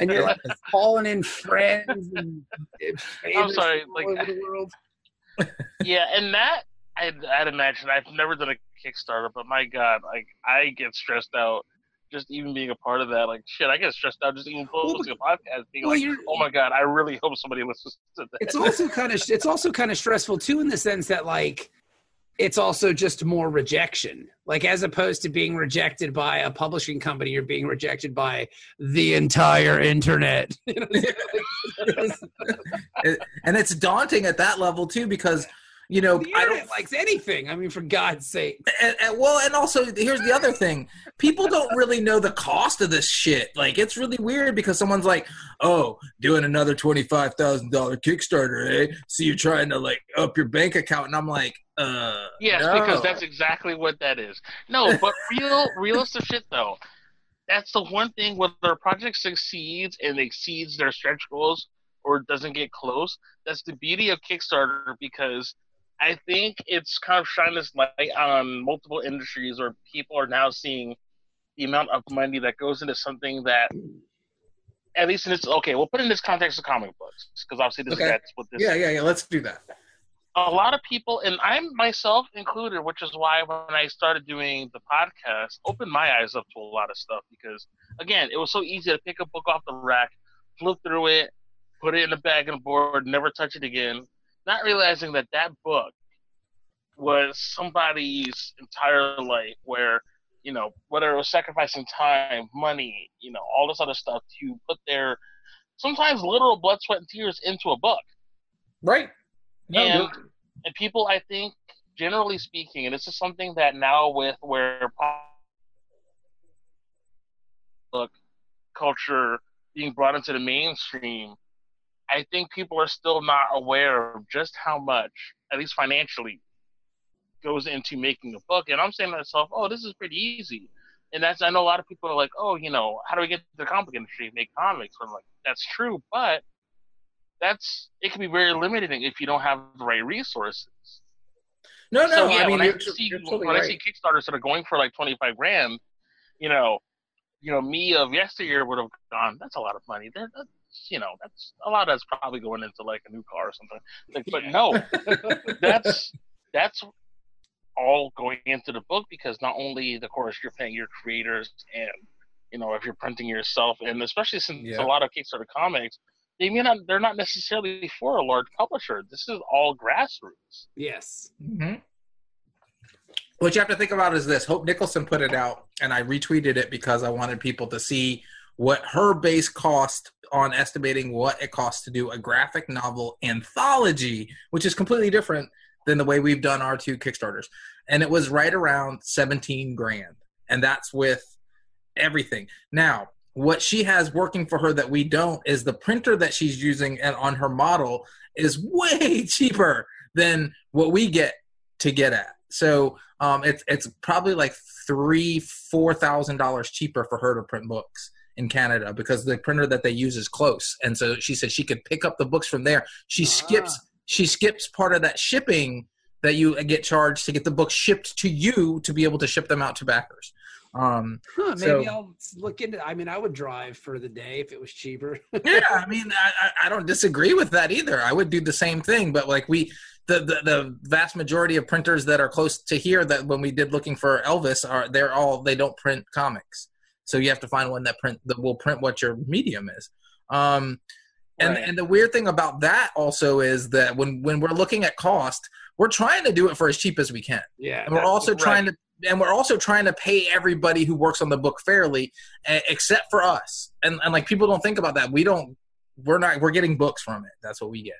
[SPEAKER 1] And you're like *laughs* calling in friends. And favorites
[SPEAKER 3] sorry, like-
[SPEAKER 1] all over the *laughs* world.
[SPEAKER 3] yeah, and that I'd, I'd imagine I've never done a Kickstarter, but my God, like I get stressed out just even being a part of that. Like shit, I get stressed out just even posting a podcast, being
[SPEAKER 1] well,
[SPEAKER 3] like, oh my God, I really hope somebody listens to that.
[SPEAKER 1] It's also kind of, it's also kind of stressful too, in the sense that like, it's also just more rejection. Like as opposed to being rejected by a publishing company, you're being rejected by the entire internet. You know,
[SPEAKER 2] It- and it's daunting at that level too because you know
[SPEAKER 1] the
[SPEAKER 2] i don't
[SPEAKER 1] likes anything. I mean, for God's sake.
[SPEAKER 2] and, and well and also here's the other thing people don't really know the cost of this shit like it's really weird because someone's like oh doing another $25000 kickstarter eh so you're trying to like up your bank account and i'm like uh
[SPEAKER 3] Yes,
[SPEAKER 2] no.
[SPEAKER 3] because that's exactly what that is. No, but *laughs* real, realistic shit though. That's the one thing whether a project succeeds and exceeds their stretch goals or doesn't get close. That's the beauty of Kickstarter because I think it's kind of shining this light on multiple industries where people are now seeing the amount of money that goes into something that, at least in this, okay, we'll put in this context of comic books because obviously this
[SPEAKER 2] Okay.
[SPEAKER 3] that's what this
[SPEAKER 2] yeah yeah yeah let's do that
[SPEAKER 3] a lot of people, and I'm myself included, which is why when I started doing the podcast, opened my eyes up to a lot of stuff because, again, it was so easy to pick a book off the rack, flip through it, put it in a bag and board, never touch it again, not realizing that that book was somebody's entire life where, you know, whether it was sacrificing time, money, you know, all this other stuff to put their sometimes literal blood, sweat, and tears into a book.
[SPEAKER 2] Right. No,
[SPEAKER 3] and and people I think generally speaking, and this is something that now with where book culture being brought into the mainstream, I think people are still not aware of just how much, at least financially, goes into making a book. And I'm saying to myself, oh, this is pretty easy. and that's I know a lot of people are like, oh, you know, how do we get to the comic industry to make comics? I'm like, that's true, but that's it can be very limiting if you don't have the right resources.
[SPEAKER 2] No, no.
[SPEAKER 3] so yeah,
[SPEAKER 2] I mean,
[SPEAKER 3] when, I see,
[SPEAKER 2] totally
[SPEAKER 3] when I see Kickstarters that are going for like twenty five grand, you know, you know, me of yesteryear would have gone. That's a lot of money. That, that's you know, that's a lot. That's probably going into like a new car or something. Like, but no, *laughs* that's that's all going into the book because not only, of course, you're paying your creators and you know if you're printing yourself, and especially since
[SPEAKER 2] Yeah.
[SPEAKER 3] a lot of Kickstarter comics, they may not, they're not necessarily for a large publisher. This is all grassroots.
[SPEAKER 1] Yes.
[SPEAKER 2] Mhm. What you have to think about is this. Hope Nicholson put it out, and I retweeted it because I wanted people to see what her base cost on estimating what it costs to do a graphic novel anthology, which is completely different than the way we've done our two Kickstarters. And it was right around 17 grand. And that's with everything. Now, what she has working for her that we don't is the printer that she's using and on her model is way *laughs* cheaper than what we get to get at. So um, it's it's probably like three four thousand dollars cheaper for her to print books in Canada because the printer that they use is close, and so she said she could pick up the books from there. She
[SPEAKER 1] Ah.
[SPEAKER 2] skips she skips part of that shipping that you get charged to get the books shipped to you to be able to ship them out to backers. Um,
[SPEAKER 1] Huh, maybe
[SPEAKER 2] So-
[SPEAKER 1] I'll look into. I mean, I would drive for the day if it was cheaper. *laughs*
[SPEAKER 2] yeah, I mean, I, I- I don't disagree with that either. I would do the same thing, but like we, the, the the vast majority of printers that are close to here, that when we did looking for Elvis, are they're all they don't print comics, so you have to find one that print that will print what your medium is. Um, and
[SPEAKER 3] Right.
[SPEAKER 2] and the weird thing about that also is that when when we're looking at cost, we're trying to do it for as cheap as we can
[SPEAKER 1] yeah.
[SPEAKER 2] and we're also
[SPEAKER 3] right.
[SPEAKER 2] trying to and we're also trying to pay everybody who works on the book fairly except for us and and like people don't think about that we don't we're not we're getting books from it that's what we get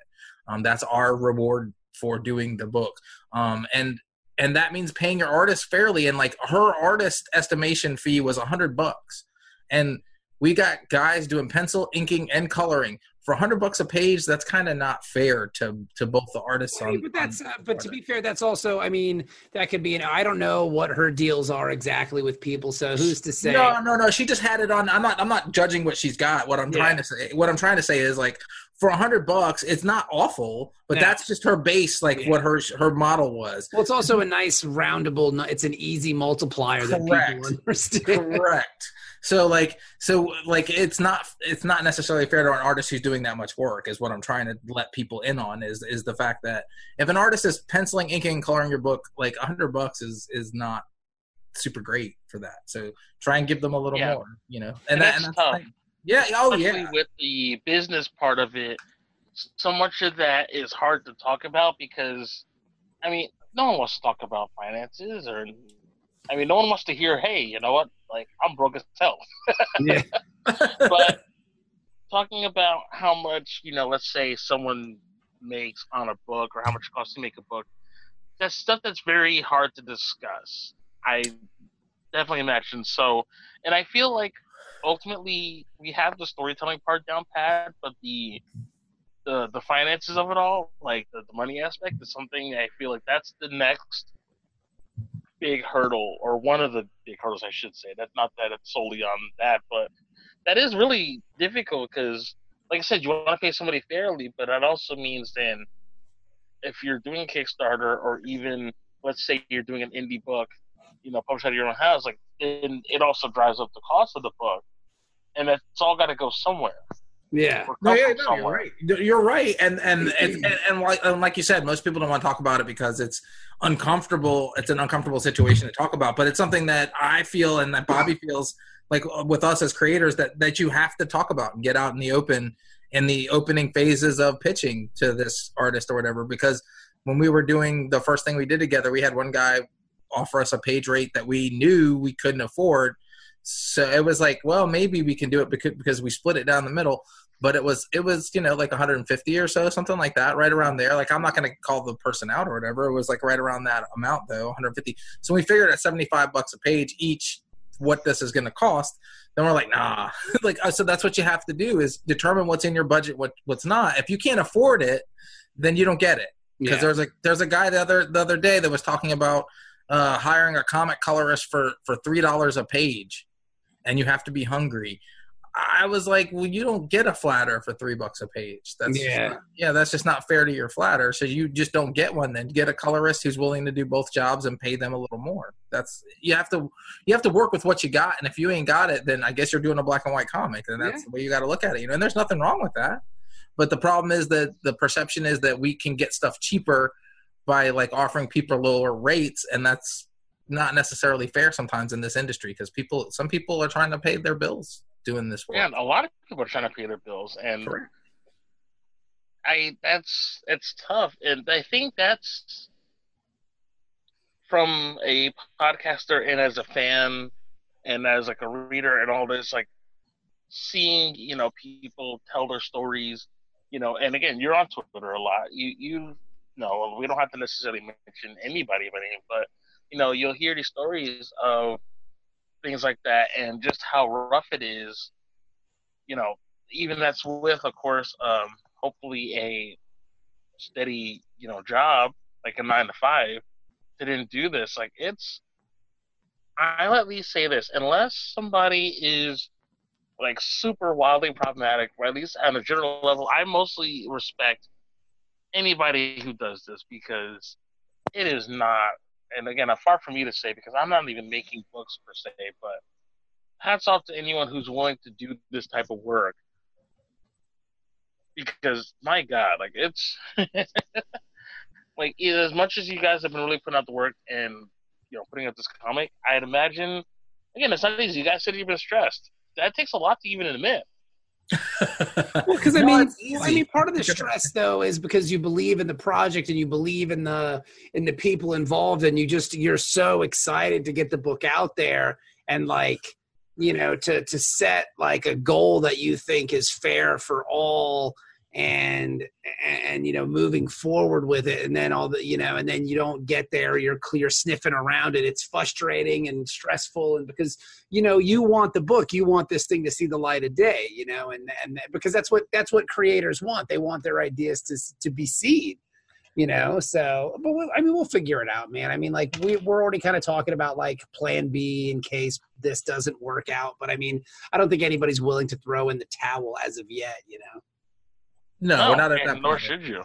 [SPEAKER 2] um that's our reward for doing the book um and and that means paying your artist fairly and like her artist estimation fee was a hundred bucks and we got guys doing pencil inking and coloring for a hundred bucks a page that's kind of not fair to to both the artists on
[SPEAKER 1] but that's
[SPEAKER 2] on-
[SPEAKER 1] uh, but to be fair, that's also. I mean, that could be. An, I don't know what her deals are exactly with people. So who's to say?
[SPEAKER 2] No, no, no. She just had it on. I'm not. I'm not judging what she's got. What I'm
[SPEAKER 1] Yeah.
[SPEAKER 2] trying to say. What I'm trying to say is like for a hundred bucks, it's not awful, but
[SPEAKER 1] No.
[SPEAKER 2] that's just her base. Like
[SPEAKER 1] Yeah.
[SPEAKER 2] what her her model was.
[SPEAKER 1] Well, it's also a nice roundable. It's an easy multiplier that
[SPEAKER 2] Correct.
[SPEAKER 1] people understand.
[SPEAKER 2] Correct. So like so like it's not it's not necessarily fair to an artist who's doing that much work is what I'm trying to let people in on is is the fact that if an artist is penciling, inking, coloring your book, like a hundred bucks is is not super great for that. So try and give them a little
[SPEAKER 3] Yeah.
[SPEAKER 2] more, you know.
[SPEAKER 3] And,
[SPEAKER 2] that-
[SPEAKER 3] that's
[SPEAKER 2] the
[SPEAKER 3] tough.
[SPEAKER 2] Thing. Yeah. Oh
[SPEAKER 3] especially
[SPEAKER 2] yeah.
[SPEAKER 3] with the business part of it so much of that is hard to talk about because i mean no one wants to talk about finances or i mean no one wants to hear hey you know what like i'm broke as hell *laughs*
[SPEAKER 1] yeah.
[SPEAKER 3] but talking about how much you know let's say someone makes on a book or how much it costs to make a book that's stuff that's very hard to discuss i definitely imagine so and i feel like ultimately we have the storytelling part down pat but the the the finances of it all like the, the money aspect is something i feel like that's the next big hurdle or one of the big hurdles i should say. That's not that it's solely on that but that is really difficult because like i said you want to pay somebody fairly but that also means then if you're doing kickstarter or even let's say you're doing an indie book you know published out of your own house like then it also drives up the cost of the book and it's all got to go somewhere
[SPEAKER 1] Yeah.
[SPEAKER 2] No, yeah,
[SPEAKER 3] from
[SPEAKER 2] no, you're right. You're right, and and mm-hmm. and, and, and, like, and like you said, most people don't want to talk about it because it's uncomfortable. It's an uncomfortable situation to talk about, but it's something that I feel and that Bobby feels like uh, with us as creators that that you have to talk about and get out in the open in the opening phases of pitching to this artist or whatever. Because when we were doing the first thing we did together, we had one guy offer us a page rate that we knew we couldn't afford. So it was like, well, maybe we can do it because because we split it down the middle but it was it was you know like 150 or so something like that right around there. Like i'm not going to call the person out or whatever. It was like right around that amount though 150 so we figured at 75 bucks a page each what this is going to cost then we're like nah. *laughs* Like uh, so that's what you have to do is determine what's in your budget what what's not. If you can't afford it then you don't get it. Because
[SPEAKER 1] Yeah.
[SPEAKER 2] there's a there's a guy the other the other day that was talking about uh, hiring a comic colorist for for three dollars a page, and you have to be hungry. I was like, well, you don't get a flatter for three bucks a page. That's
[SPEAKER 1] Yeah.
[SPEAKER 2] not- yeah, that's just not fair to your flatter. So you just don't get one. Then get a colorist who's willing to do both jobs and pay them a little more. That's you have to you have to work with what you got. And if you ain't got it, then I guess you're doing a black and white comic, and that's
[SPEAKER 1] Yeah.
[SPEAKER 2] the way you got to look at it. You know, and there's nothing wrong with that. But the problem is that the perception is that we can get stuff cheaper by like offering people lower rates, and that's not necessarily fair sometimes in this industry because people some people are trying to pay their bills doing this work.
[SPEAKER 3] Yeah, a lot of people are trying to pay their bills, and
[SPEAKER 2] Correct.
[SPEAKER 3] I that's it's tough, and I think that's from a podcaster and as a fan and as like a reader and all this, like seeing you know people tell their stories, you know, and again, you're on Twitter a lot. You you know we don't have to necessarily mention anybody by name, but you know you'll hear these stories of things like that and just how rough it is. You know, even that's with, of course, um, hopefully a steady, you know, job like a nine to five. To didn't do this, like it's. I'll at least say this: unless somebody is like super wildly problematic, or at least on a general level, I mostly respect anybody who does this because it is not. And again, far from me to say because I'm not even making books per se, but hats off to anyone who's willing to do this type of work. Because my god like it's *laughs* like as much as you guys have been really putting out the work and you know putting out this comic i'd imagine again it's not easy. You guys said you've been stressed. That takes a lot to even admit
[SPEAKER 1] Well, because I mean. I mean, part of the stress though is because you believe in the project and you believe in the in the people involved, and you just you're so excited to get the book out there and like you know to to set like a goal that you think is fair for all and and you know moving forward with it. And then all the you know and then you don't get there you're clear sniffing around it it's frustrating and stressful. And because you know you want the book you want this thing to see the light of day you know and and because that's what that's what creators want. They want their ideas to to be seen you know? So but we, i mean we'll figure it out man. I mean like we, we're already kind of talking about like plan b in case this doesn't work out. But i mean i don't think anybody's willing to throw in the towel as of yet you know
[SPEAKER 2] no, we're not at
[SPEAKER 3] and
[SPEAKER 2] that
[SPEAKER 3] nor
[SPEAKER 2] point.
[SPEAKER 3] should you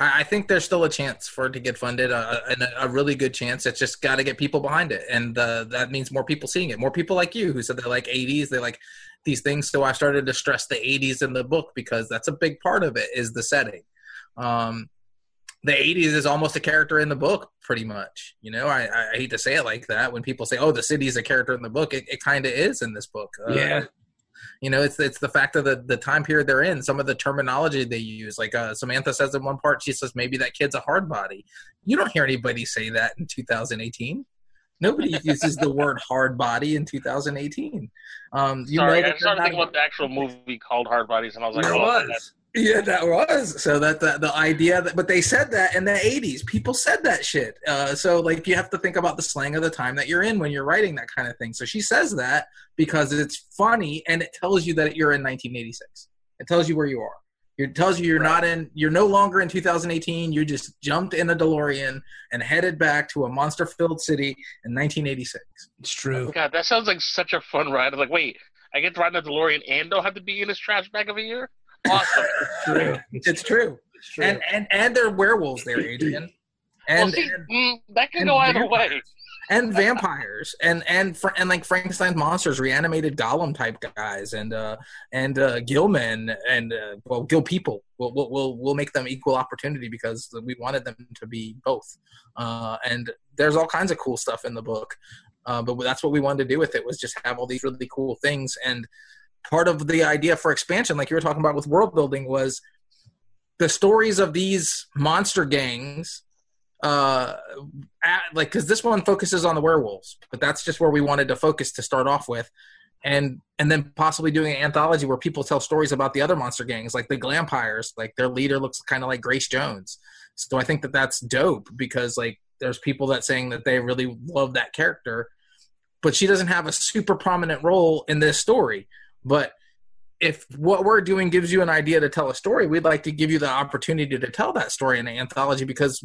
[SPEAKER 2] I I think there's still a chance for it to get funded, uh, and a, a really good chance. It's just got to get people behind it, and uh, that means more people seeing it. More people like you who said they like 80s, they like these things. So I started to stress the 80s in the book because that's a big part of it is the setting. Um, the 80s is almost a character in the book, pretty much. You know, I, I hate to say it like that. When people say, "Oh, the city is a character in the book," it, it kind of is in this book. Uh,
[SPEAKER 1] Yeah.
[SPEAKER 2] You know it's it's the fact of the the time period they're in some of the terminology they use like uh, samantha says in one part she says maybe that kid's a hard body. You don't hear anybody say that in 2018 nobody *laughs* uses the word hard body in 2018 um you
[SPEAKER 3] sorry
[SPEAKER 2] know
[SPEAKER 3] i started thinking about the actual movie called hard bodies and i was like
[SPEAKER 1] there
[SPEAKER 3] oh,
[SPEAKER 1] was
[SPEAKER 2] yeah, that was so that the, the idea that, but they said that in the '80s. People said that shit. Uh, so like you have to think about the slang of the time that you're in when you're writing that kind of thing. So she says that because it's funny and it tells you that you're in 1986. It tells you where you are. It tells you you're not in. You're no longer in 2018. You just jumped in a DeLorean and headed back to a monster-filled city in 1986.
[SPEAKER 1] it's true
[SPEAKER 3] god that sounds like such a fun ride i'm like wait i get to ride in a delorean and don't have to be in this trash bag of a year awesome
[SPEAKER 1] true
[SPEAKER 2] It's true.
[SPEAKER 1] it's true
[SPEAKER 2] And and and they're werewolves there, Adrian.
[SPEAKER 3] well,
[SPEAKER 2] And,
[SPEAKER 3] see,
[SPEAKER 2] and
[SPEAKER 3] mm, that can go either way
[SPEAKER 2] and vampires and and fr- and like Frankenstein's monsters, reanimated golem type guys, and uh and uh Gilman and uh, well Gil people. We'll, we'll we'll we'll make them equal opportunity because we wanted them to be both. Uh, and there's all kinds of cool stuff in the book. Uh, but that's what we wanted to do with it was just have all these really cool things and part of the idea for expansion like you were talking about with world building was the stories of these monster gangs uh at, like because this one focuses on the werewolves but that's just where we wanted to focus to start off with. And and then possibly doing an anthology where people tell stories about the other monster gangs like the glampires like their leader looks kind of like grace jones. So i think that that's dope because like there's people that saying that they really love that character but she doesn't have a super prominent role in this story but if what we're doing gives you an idea to tell a story, we'd like to give you the opportunity to tell that story in an anthology because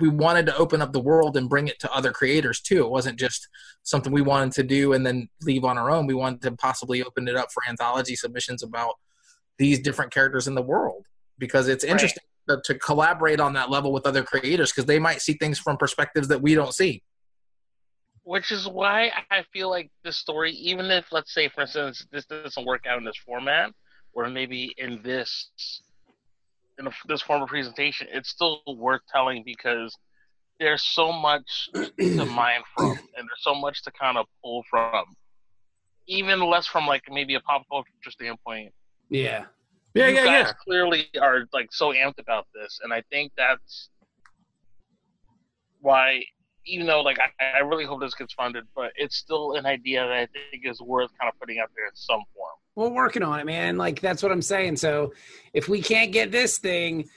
[SPEAKER 2] we wanted to open up the world and bring it to other creators too. It wasn't just something we wanted to do and then leave on our own. We wanted to possibly open it up for anthology submissions about these different characters in the world because it's
[SPEAKER 3] Right.
[SPEAKER 2] interesting to, to collaborate on that level with other creators because they might see things from perspectives that we don't see.
[SPEAKER 3] Which is why I feel like this story, even if let's say for instance this doesn't work out in this format, or maybe in this in this form of presentation, it's still worth telling because there's so much to *clears throat* mine from, and there's so much to kind of pull from, even less from like maybe a pop culture standpoint.
[SPEAKER 1] Yeah.
[SPEAKER 2] Yeah,
[SPEAKER 3] you
[SPEAKER 2] yeah,
[SPEAKER 3] guys
[SPEAKER 2] yeah.
[SPEAKER 3] clearly are like so amped about this, and I think that's why, even though like I, I really hope this gets funded, but it's still an idea that I think is worth kind of putting out there in some form.
[SPEAKER 1] We're working on it, man. Like that's what I'm saying. So if we can't get this thing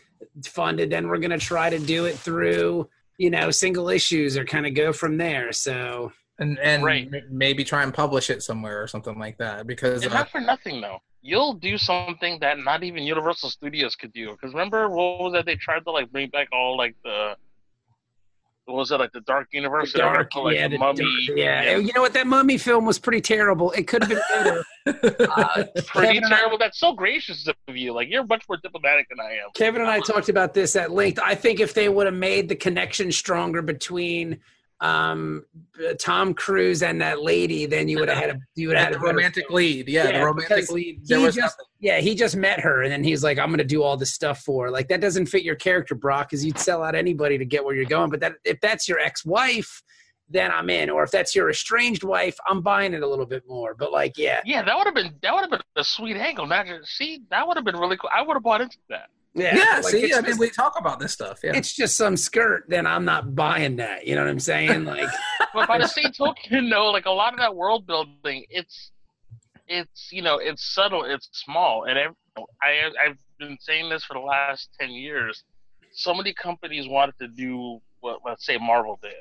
[SPEAKER 1] funded, then we're gonna try to do it through, you know, single issues or kind of go from there. So
[SPEAKER 2] And and
[SPEAKER 3] Right.
[SPEAKER 2] m- maybe try and publish it somewhere or something like that because
[SPEAKER 3] And
[SPEAKER 2] uh,
[SPEAKER 3] not for nothing though, you'll do something that not even Universal Studios could do. Because remember, what was that? They tried to like bring back all like the. What was it like the Dark Universe?
[SPEAKER 1] the
[SPEAKER 3] They were gonna
[SPEAKER 1] dark,
[SPEAKER 3] put, like,
[SPEAKER 1] yeah,
[SPEAKER 3] the mummy.
[SPEAKER 1] dark- yeah. You know what? That mummy film was pretty terrible. It could have been better. *laughs* Uh,
[SPEAKER 3] pretty
[SPEAKER 1] Kevin and I-
[SPEAKER 3] terrible. That's so gracious of you. Like you're much more diplomatic than I am.
[SPEAKER 1] Kevin and I talked about this at length. I think if they would have made the connection stronger between um, Tom Cruise and that lady, then you would have had a you would have had
[SPEAKER 2] the
[SPEAKER 1] a better
[SPEAKER 2] romantic lead, yeah,
[SPEAKER 1] Yeah,
[SPEAKER 2] the romantic lead. There
[SPEAKER 1] he
[SPEAKER 2] was
[SPEAKER 1] just-
[SPEAKER 2] nothing.
[SPEAKER 1] Yeah, he just met her, and then he's like, "I'm going to do all this stuff for." her." Like that doesn't fit your character, Brock, because you'd sell out anybody to get where you're going. But that if that's your ex-wife, then I'm in. Or if that's your estranged wife, I'm buying it a little bit more. But like, yeah,
[SPEAKER 3] Yeah, that would have been that would have been a sweet angle. Not just, see, that would have been really cool. I would have bought into that.
[SPEAKER 1] Yeah,
[SPEAKER 2] Yeah,
[SPEAKER 1] like,
[SPEAKER 2] see, I mean,
[SPEAKER 1] just-
[SPEAKER 2] we talk about this stuff. Yeah,
[SPEAKER 1] it's just some skirt. Then I'm not buying that. You know what I'm saying? *laughs* Like,
[SPEAKER 3] But by the same token, *laughs* no, like a lot of that world building, it's it's you know it's subtle, it's small, and ev- I I've been saying this for the last ten years. So many companies wanted to do what let's say Marvel did,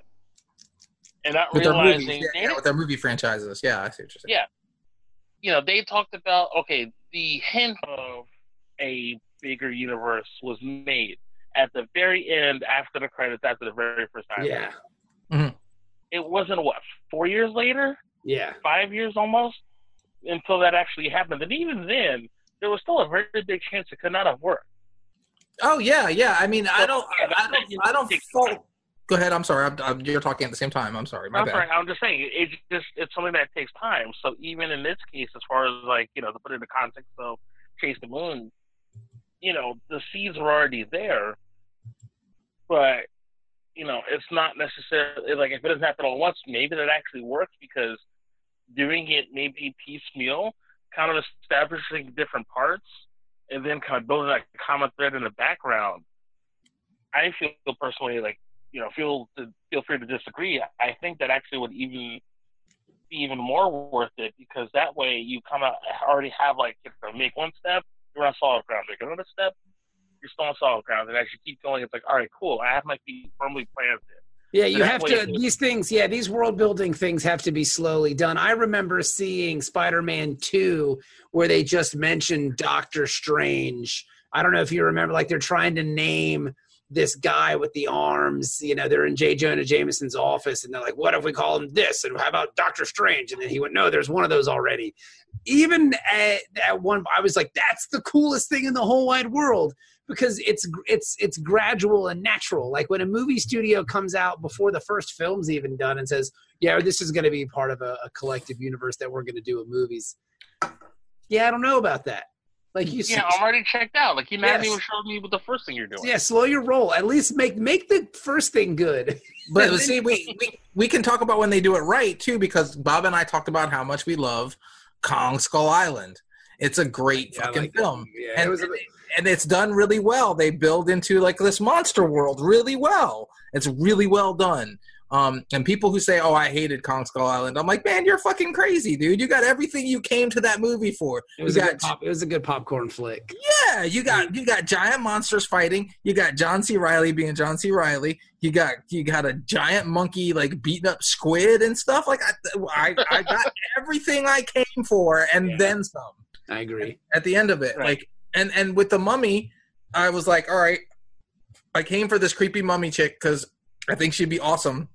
[SPEAKER 3] and not
[SPEAKER 2] with their
[SPEAKER 3] realizing
[SPEAKER 2] movies, yeah, yeah, with their movie franchises. Yeah, I see what you're saying.
[SPEAKER 3] Yeah. you know, they talked about okay, the hint of a bigger universe was made at the very end after the credits, after the very first time.
[SPEAKER 1] yeah, mm-hmm.
[SPEAKER 3] It wasn't what four years later,
[SPEAKER 1] yeah,
[SPEAKER 3] five years almost, until that actually happened. And even then, there was still a very big chance it could not have worked.
[SPEAKER 2] Oh yeah, yeah. I mean, I don't,
[SPEAKER 3] Yeah,
[SPEAKER 2] I don't, I don't fault. Go ahead. I'm sorry. I'm, I'm, you're talking at the same time. I'm sorry. My
[SPEAKER 3] I'm
[SPEAKER 2] bad.
[SPEAKER 3] sorry, I'm just saying it's just it's something that takes time. So even in this case, as far as like you know, to put it in the context of Chase the Moon, you know, the seeds were already there, but you know, it's not necessarily like if it doesn't happen all at once, maybe that actually works because doing it maybe piecemeal, kind of establishing different parts, and then kind of building that common thread in the background. I feel personally like you know, feel to, feel free to disagree. I think that actually would even be even more worth it because that way you kind of already have like you know, make one step, you're on solid ground. Make another step, you're still on solid ground. And as you keep going, it's like, all right, cool. I have my feet firmly planted.
[SPEAKER 1] Yeah, you have to. These things, yeah, these world building things have to be slowly done. I remember seeing Spider Man 2 where they just mentioned Doctor Strange. I don't know if you remember, like they're trying to name this guy with the arms. You know, they're in J. Jonah Jameson's office and they're like, what if we call him this? And how about Doctor Strange? And then he went, no, there's one of those already. Even at, at one, I was like, that's the coolest thing in the whole wide world because it's it's it's gradual and natural. Like when a movie studio comes out before the first film's even done and says, "Yeah, this is going to be part of a, a collective universe that we're going to do with movies." Yeah, I don't know about that. Like you,
[SPEAKER 3] Yeah, I'm already checked out. Like you haven't
[SPEAKER 1] Yes.
[SPEAKER 3] even showed me what the first thing you're doing.
[SPEAKER 1] yeah, slow your roll. At least make make the first thing good.
[SPEAKER 2] But *laughs* see, we, we we can talk about when they do it right too, because Bob and I talked about how much we love Kong Skull Island. It's a great
[SPEAKER 1] Yeah,
[SPEAKER 2] fucking
[SPEAKER 1] like
[SPEAKER 2] film.
[SPEAKER 1] Yeah,
[SPEAKER 2] and,
[SPEAKER 1] it was a-
[SPEAKER 2] and it's done really well. They build into like this monster world really well. It's really well done. Um, and people who say, "Oh, I hated Kong Skull Island," I'm like, "Man, you're fucking crazy, dude. You got everything you came to that movie for.
[SPEAKER 1] It was
[SPEAKER 2] you
[SPEAKER 1] a
[SPEAKER 2] got
[SPEAKER 1] good pop, it was a good popcorn flick.
[SPEAKER 2] Yeah, you got you got giant monsters fighting. You got John C. Reilly being John C. Reilly. You got you got a giant monkey like beating up squid and stuff. Like I I, I got *laughs* everything I came for and
[SPEAKER 1] Yeah.
[SPEAKER 2] then some.
[SPEAKER 1] I agree.
[SPEAKER 2] at the end of it.
[SPEAKER 3] Right.
[SPEAKER 2] Like and and with the mummy, I was like, all right, I came for this creepy mummy chick because I think she'd be awesome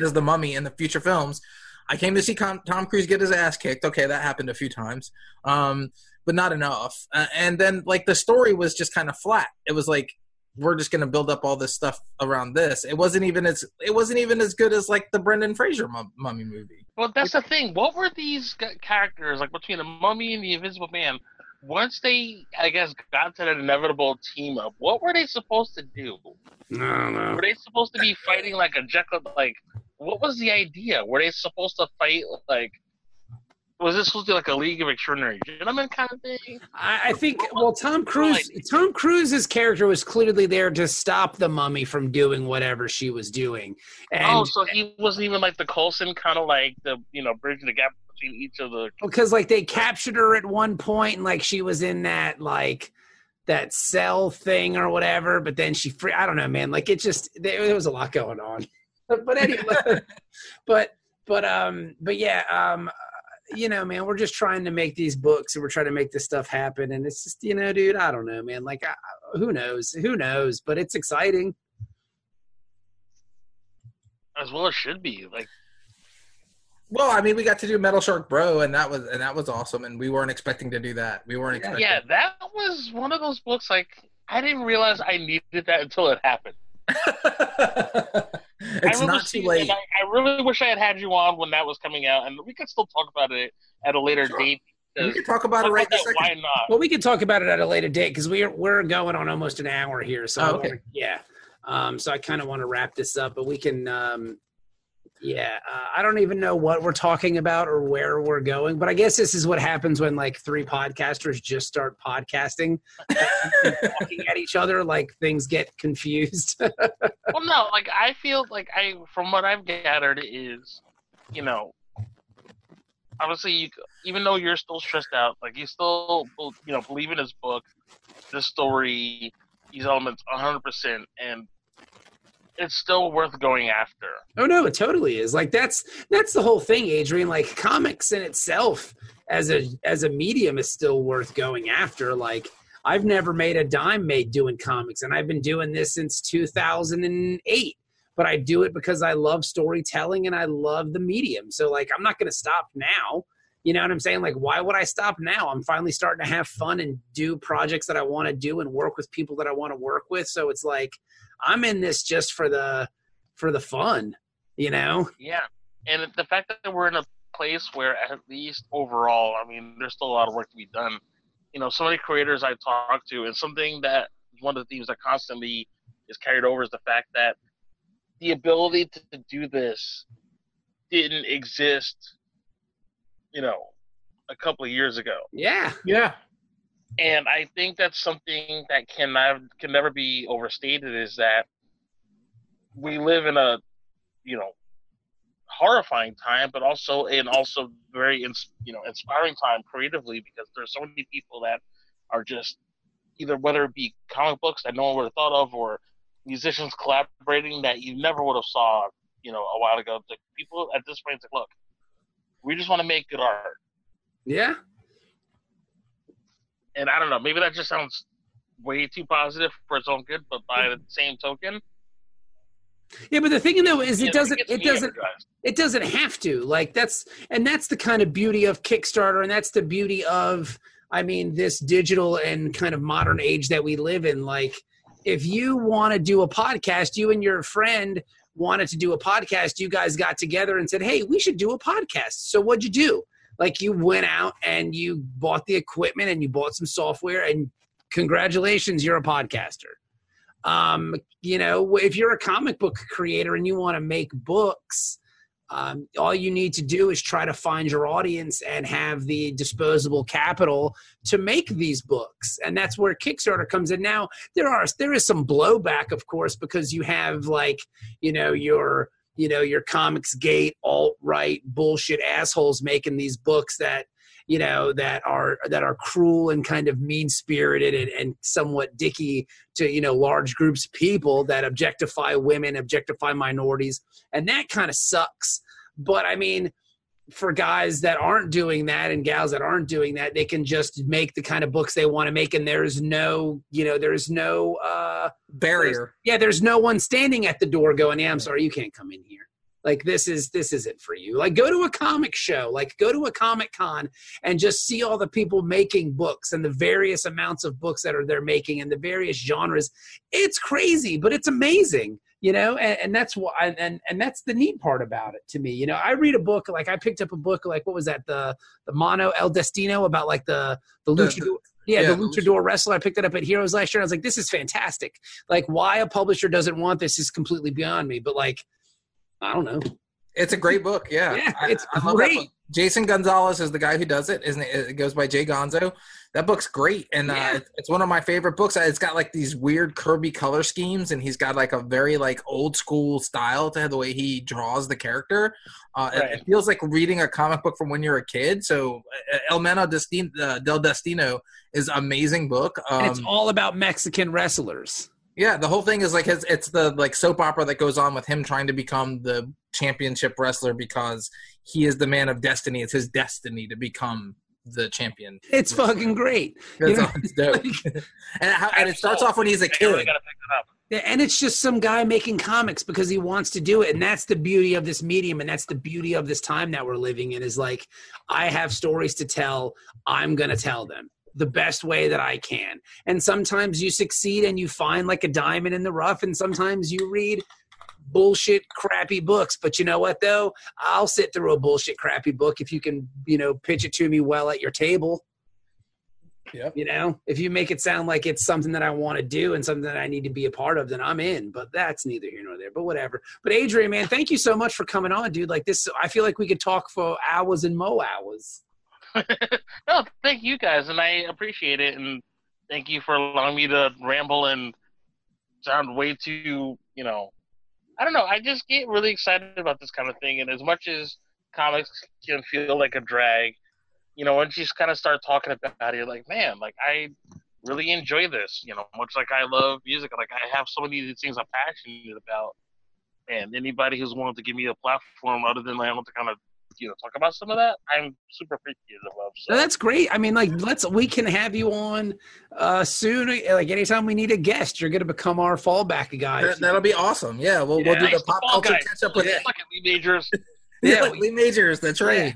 [SPEAKER 2] as the mummy in the future films. I came to see Tom, Tom Cruise get his ass kicked. Okay, that happened a few times, um, but not enough. Uh, and then like the story was just kind of flat. It was like we're just gonna build up all this stuff around this. It wasn't even as it wasn't even as good as like the Brendan Fraser mum- mummy movie.
[SPEAKER 3] Well, that's the thing. What were these characters like between the Mummy and the Invisible Man? Once they, I guess, got to that inevitable team up, what were they supposed to do?
[SPEAKER 1] I don't.
[SPEAKER 3] Were they supposed to be fighting like a Jekyll? Like, what was the idea? Were they supposed to fight like? Was this supposed to be like a League of Extraordinary Gentlemen kind of thing?
[SPEAKER 1] I, I think well, Tom Cruise. Tom Cruise's character was clearly there to stop the mummy from doing whatever she was doing, and
[SPEAKER 3] oh, so he wasn't even like the Coulson kind of like the you know bridging the gap between each of the.
[SPEAKER 1] because like they captured her at one point, and like she was in that like that cell thing or whatever, but then she free. I don't know, man. Like it just there, there was a lot going on, *laughs* but anyway, *laughs* but but um but yeah um you know man we're just trying to make these books and we're trying to make this stuff happen and it's just you know dude i don't know man like I, who knows who knows but it's exciting
[SPEAKER 3] As well, it should be like
[SPEAKER 2] Well, I mean, we got to do Metal Shark Bro, and that was and that was awesome, and we weren't expecting to do that. We weren't expecting.
[SPEAKER 3] yeah, that was one of those books. Like I didn't realize I needed that until it happened. *laughs*
[SPEAKER 2] it's
[SPEAKER 3] I
[SPEAKER 2] not too late.
[SPEAKER 3] I, I really wish I had had you on when that was coming out, and we could still talk about it at a later
[SPEAKER 2] Sure.
[SPEAKER 3] date.
[SPEAKER 2] We
[SPEAKER 3] because-
[SPEAKER 2] can talk about it right
[SPEAKER 3] about
[SPEAKER 2] this second.
[SPEAKER 3] Why not?
[SPEAKER 1] well we can talk about it at a later date because we're we're going on almost an hour here so
[SPEAKER 2] Oh, okay.
[SPEAKER 1] wanna- yeah um so i kind of want to wrap this up but we can um yeah uh, i don't even know what we're talking about or where we're going but i guess this is what happens when like three podcasters just start podcasting. Talking at each other like things get confused. *laughs*
[SPEAKER 3] Well, no, like I feel like I, from what I've gathered, is, you know, obviously, you, even though you're still stressed out, like you still, you know, believe in his book, this story, these elements, 100, percent and it's still worth going after.
[SPEAKER 1] Oh no, it totally is. Like that's that's the whole thing, Adrian. Like comics in itself as a as a medium is still worth going after. Like I've never made a dime made doing comics, and I've been doing this since 2008. But I do it because I love storytelling and I love the medium. So like I'm not going to stop now. You know what I'm saying? Like why would I stop now? I'm finally starting to have fun and do projects that I want to do and work with people that I want to work with. So it's like I'm in this just for the for the fun you know
[SPEAKER 3] Yeah, and the fact that we're in a place where, at least overall, I mean, there's still a lot of work to be done. You know, so many creators I talk to, and something that one of the themes that constantly is carried over is the fact that the ability to, to do this didn't exist. You know, a couple of years ago.
[SPEAKER 1] yeah
[SPEAKER 2] Yeah.
[SPEAKER 3] And I think that's something that can nev- can never be overstated is that we live in a you know horrifying time, but also and also very you know inspiring time creatively because there's so many people that are just either whether it be comic books that no one would have thought of or musicians collaborating that you never would have saw you know a while ago. The people at this point, it's like, look, we just want to make good art,
[SPEAKER 1] yeah
[SPEAKER 3] and I don't know, maybe that just sounds way too positive for its own good, but by the same token,
[SPEAKER 1] yeah but the thing though is it doesn't it doesn't it doesn't have to. Like that's and that's the kind of beauty of kickstarter and that's the beauty of i mean this digital and kind of modern age that we live in. Like if you want to do a podcast you and your friend wanted to do a podcast you guys got together and said hey we should do a podcast. So what'd you do like you went out and you bought the equipment and you bought some software and congratulations you're a podcaster. Um, you know if you're a comic book creator and you want to make books um, all you need to do is try to find your audience and have the disposable capital to make these books. And that's where kickstarter comes in. Now there are there is some blowback of course because you have like you know your you know your comics gate alt right bullshit assholes making these books that you know that are that are cruel and kind of mean spirited and, and somewhat dicky to you know large groups of people that objectify women objectify minorities and that kind of sucks. But i mean for guys that aren't doing that and gals that aren't doing that, they can just make the kind of books they want to make, and there's no, you know, there's no, uh,
[SPEAKER 2] Barrier.
[SPEAKER 1] yeah, there's no one standing at the door going, "Yeah, I'm sorry, you can't come in here." Like this is this isn't for you. Like go to a comic show, like go to a comic con and just see all the people making books and the various amounts of books that are they're making and the various genres. It's crazy, but it's amazing, you know. And, and that's why, and, and that's the neat part about it to me. You know, I read a book like I picked up a book like what was that the the Mono El Destino about like the the
[SPEAKER 2] The-
[SPEAKER 1] luchador. yeah,
[SPEAKER 2] yeah,
[SPEAKER 1] the luchador wrestler. I picked it up at Heroes last year. I was like, this is fantastic. Like, why a publisher doesn't want this is completely beyond me. But like, I don't know.
[SPEAKER 2] It's a great book. Yeah,
[SPEAKER 1] Yeah,
[SPEAKER 2] I-
[SPEAKER 1] it's
[SPEAKER 2] I love that
[SPEAKER 1] great.
[SPEAKER 2] book. Jason Gonzalez is the guy who does it. Isn't it? It goes by Jay Gonzo. That book's great, and
[SPEAKER 1] Yeah.
[SPEAKER 2] uh, it's one of my favorite books. It's got like these weird Kirby color schemes, and he's got like a very like old school style to the way he draws the character. Uh, it-
[SPEAKER 3] Right.
[SPEAKER 2] it, feels like reading a comic book from when you're a kid. So, uh, El Mano Destin- uh, del Destino is amazing book. Um,
[SPEAKER 1] And it's all about Mexican wrestlers.
[SPEAKER 2] Yeah, the whole thing is like it's, it's the like soap opera that goes on with him trying to become the championship wrestler because he is the man of destiny. It's his destiny to become the champion.
[SPEAKER 1] It's fucking great. You know,
[SPEAKER 2] it's dope. *laughs* *laughs* and, how, and it starts off when he's a
[SPEAKER 3] really
[SPEAKER 2] kid.
[SPEAKER 3] gotta pick it up.
[SPEAKER 1] Yeah, And it's just some guy making comics because he wants to do it. And that's the beauty of this medium. And that's the beauty of this time that we're living in is like, I have stories to tell. I'm going to tell them the best way that I can. And sometimes you succeed and you find like a diamond in the rough. And sometimes you read bullshit, crappy books. But you know what, though? I'll sit through a bullshit, crappy book if you can, you know, pitch it to me well at your table.
[SPEAKER 2] yeah
[SPEAKER 1] You know, if you make it sound like it's something that I want to do and something that I need to be a part of, then I'm in. But that's neither here nor there. But whatever. But Adrian, man, thank you so much for coming on, dude. Like this, I feel like we could talk for hours and mo hours. *laughs*
[SPEAKER 3] no, thank you guys, and I appreciate it, and thank you for allowing me to ramble and sound way too, you know, I don't know. I just get really excited about this kind of thing, and as much as comics can feel like a drag, you know, once you just kind of start talking about it, you're like, man, like I really enjoy this, you know, much like I love music, like I have so many of these things I'm passionate about, and anybody who's willing to give me a platform other than my own to kind of you know talk about some of that, I'm super appreciative of. So.
[SPEAKER 1] No, that's great. I mean, like, let's we can have you on uh soon. Like anytime we need a guest, you're gonna become our fallback guy.
[SPEAKER 2] That, that'll be awesome. Yeah, we'll we'll do the pop
[SPEAKER 3] Fall
[SPEAKER 2] culture
[SPEAKER 3] Guys.
[SPEAKER 2] catch up with
[SPEAKER 3] Yeah,
[SPEAKER 2] it.
[SPEAKER 3] fucking Lee Majors. *laughs*
[SPEAKER 2] Yeah,
[SPEAKER 1] Yeah,
[SPEAKER 2] like Lee Majors. That's right.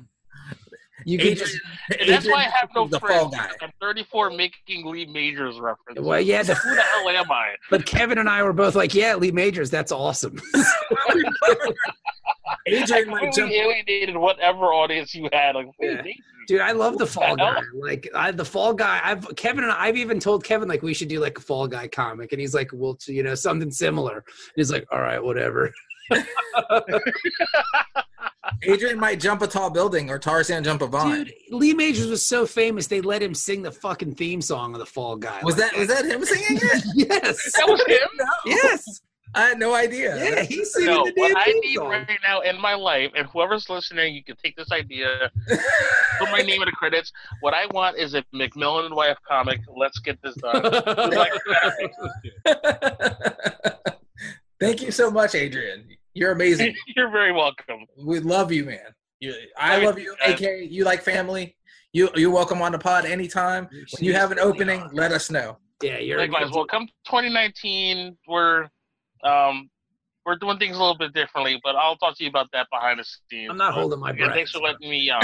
[SPEAKER 1] you can
[SPEAKER 2] Adrian,
[SPEAKER 1] just
[SPEAKER 3] And that's why I have no friends.
[SPEAKER 2] guy.
[SPEAKER 3] I'm 34 making Lee Majors references.
[SPEAKER 1] well, yeah. The,
[SPEAKER 3] Who the hell am I?
[SPEAKER 1] but Kevin and I were both like, yeah, Lee Majors, that's awesome. *laughs* *laughs*
[SPEAKER 2] Adrian
[SPEAKER 3] I
[SPEAKER 2] might jump.
[SPEAKER 3] completely alienated whatever audience you had. Like,
[SPEAKER 1] Yeah.
[SPEAKER 3] Majors.
[SPEAKER 1] Dude, I love the fall
[SPEAKER 3] hell?
[SPEAKER 1] guy. Like I, the fall guy. I've Kevin and I've even told Kevin like we should do like a fall guy comic, and he's like, well, you know, something similar. And he's like, all right, whatever. *laughs*
[SPEAKER 2] Adrian might jump a tall building or Tarzan jump a vine.
[SPEAKER 1] Dude, Lee Majors was so famous they let him sing the fucking theme song of the Fall Guy.
[SPEAKER 2] Was
[SPEAKER 1] Like,
[SPEAKER 2] that was that him singing it? *laughs*
[SPEAKER 1] yes,
[SPEAKER 3] That was him?
[SPEAKER 1] yes,
[SPEAKER 2] I had no idea.
[SPEAKER 1] yeah. He's *laughs* singing
[SPEAKER 3] No,
[SPEAKER 1] the
[SPEAKER 3] what
[SPEAKER 1] damn
[SPEAKER 3] I
[SPEAKER 1] theme
[SPEAKER 3] need
[SPEAKER 1] song.
[SPEAKER 3] right now in my life, and whoever's listening, you can take this idea, put my name in the credits. What I want is a McMillan and Wife comic. Let's get this done. Who'd like to *laughs*
[SPEAKER 2] Thank you so much, Adrian. You're amazing. *laughs*
[SPEAKER 3] You're very welcome.
[SPEAKER 2] We love you, man. You, I
[SPEAKER 3] Love you
[SPEAKER 2] love you,
[SPEAKER 3] man.
[SPEAKER 2] AK. You like family. You you're welcome on the pod anytime. When you have an opening, let us know.
[SPEAKER 1] yeah, you're
[SPEAKER 3] Likewise, well, come 2019, we're um, we're doing things a little bit differently, but I'll talk to you about that behind the scenes.
[SPEAKER 1] I'm not
[SPEAKER 3] But,
[SPEAKER 1] holding my
[SPEAKER 3] again,
[SPEAKER 1] breath.
[SPEAKER 3] thanks for letting me. Um,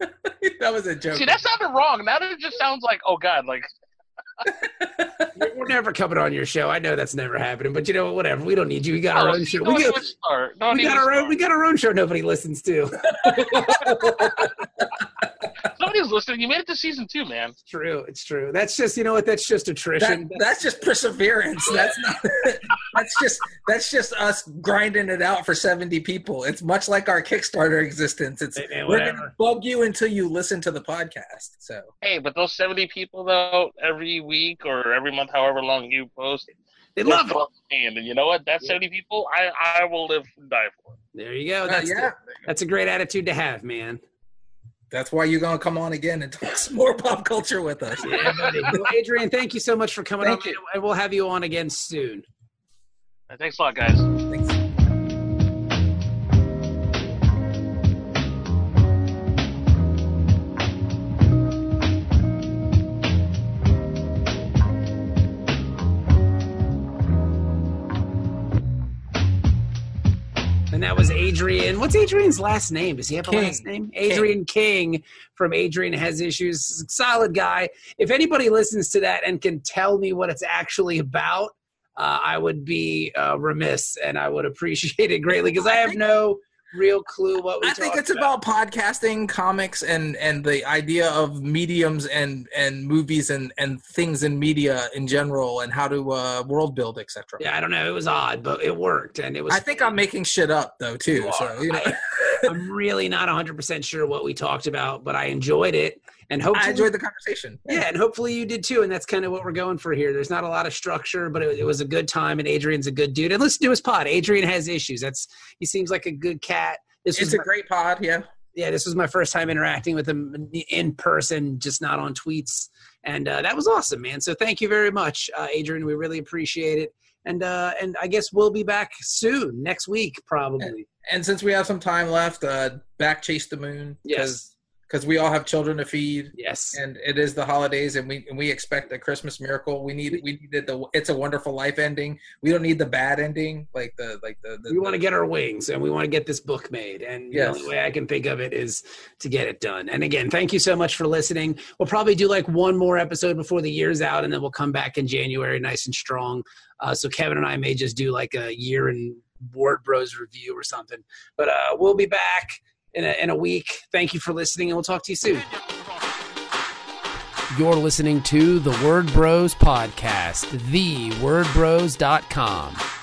[SPEAKER 3] *laughs*
[SPEAKER 2] that was a joke.
[SPEAKER 3] see, that sounded wrong. Now it just sounds like, oh god, like *laughs*
[SPEAKER 1] We're never coming on your show. I know that's never happening, but you know what? Whatever. We don't need you. We got our
[SPEAKER 3] oh,
[SPEAKER 1] own show. We got,
[SPEAKER 3] even
[SPEAKER 1] we got our own. We got our own show. Nobody listens to. *laughs*
[SPEAKER 3] Somebody's listening. You made it to season two, man.
[SPEAKER 1] It's true. It's true. That's just you know what? That's just
[SPEAKER 2] That,
[SPEAKER 1] attrition.
[SPEAKER 2] that's just perseverance. That's not. *laughs* That's just that's just us grinding it out for seventy people. It's much like our Kickstarter existence. It's
[SPEAKER 1] Hey, man,
[SPEAKER 2] we're gonna bug you until you listen to the podcast. So
[SPEAKER 3] Hey, but those 70 people though, every week or every month, however long you post,
[SPEAKER 1] They love it.
[SPEAKER 3] what I'm saying. And you know what? That
[SPEAKER 1] Yeah.
[SPEAKER 3] 70 people, I I will live and die for.
[SPEAKER 1] There you go.
[SPEAKER 2] uh,
[SPEAKER 1] That's
[SPEAKER 2] yeah,
[SPEAKER 1] that's a great attitude to have, man.
[SPEAKER 2] That's why you're gonna come on again and talk *laughs* some more pop culture with us.
[SPEAKER 1] Yeah, buddy. Well, Adrian, thank you so much for coming
[SPEAKER 2] Thank
[SPEAKER 1] on,
[SPEAKER 2] you.
[SPEAKER 1] and we'll have you on again soon.
[SPEAKER 3] Thanks a lot, guys.
[SPEAKER 2] Thanks.
[SPEAKER 1] Was Adrian. What's Adrian's last name? Does he have a last name? Adrian King from Adrian Has Issues. Solid guy. If anybody listens to that and can tell me what it's actually about, uh, I would be uh, remiss and I would appreciate it greatly because I have no real clue what we
[SPEAKER 2] I think it's about podcasting, comics, and and the idea of mediums and and movies and and things in media in general, and how to uh, world build, etc.
[SPEAKER 1] Yeah, I don't know. It was odd, but it worked, and it was.
[SPEAKER 2] I think I'm making shit up though too.
[SPEAKER 1] You
[SPEAKER 2] So you know,
[SPEAKER 1] I, I'm really not 100 percent sure what we talked about, but I enjoyed it, and hopefully,
[SPEAKER 2] I enjoyed the conversation.
[SPEAKER 1] yeah, and hopefully you did too. And that's kind of what we're going for here. There's not a lot of structure, but it, it was a good time, and Adrian's a good dude. And let's do his pod. Adrian has issues. That's he seems like a good cat. This
[SPEAKER 2] It's a
[SPEAKER 1] my-
[SPEAKER 2] great pod. Yeah.
[SPEAKER 1] yeah, this was my first time interacting with him in person, just not on tweets, and uh, that was awesome, man. So thank you very much, uh, Adrian. We really appreciate it, and uh, and I guess we'll be back soon, next week probably.
[SPEAKER 2] And since we have some time left, uh, back chase the moon.
[SPEAKER 1] Yes.
[SPEAKER 2] Because we all have children to feed.
[SPEAKER 1] Yes,
[SPEAKER 2] and it is the holidays and we and we expect a christmas miracle we need we needed the it's a wonderful life ending we don't need the bad ending like the like the, the
[SPEAKER 1] we want to get our wings, and we want to get this book made, and
[SPEAKER 2] Yes.
[SPEAKER 1] the only way I can think of it is to get it done. And again, thank you so much for listening. We'll probably do like one more episode before the year's out, and then we'll come back in January, nice and strong. Uh, so Kevin and I may just do like a year in Word Bros review or something. But uh, we'll be back in a, in a week. Thank you for listening, and we'll talk to you soon. You're listening to the Word Bros podcast, thewordbros.com.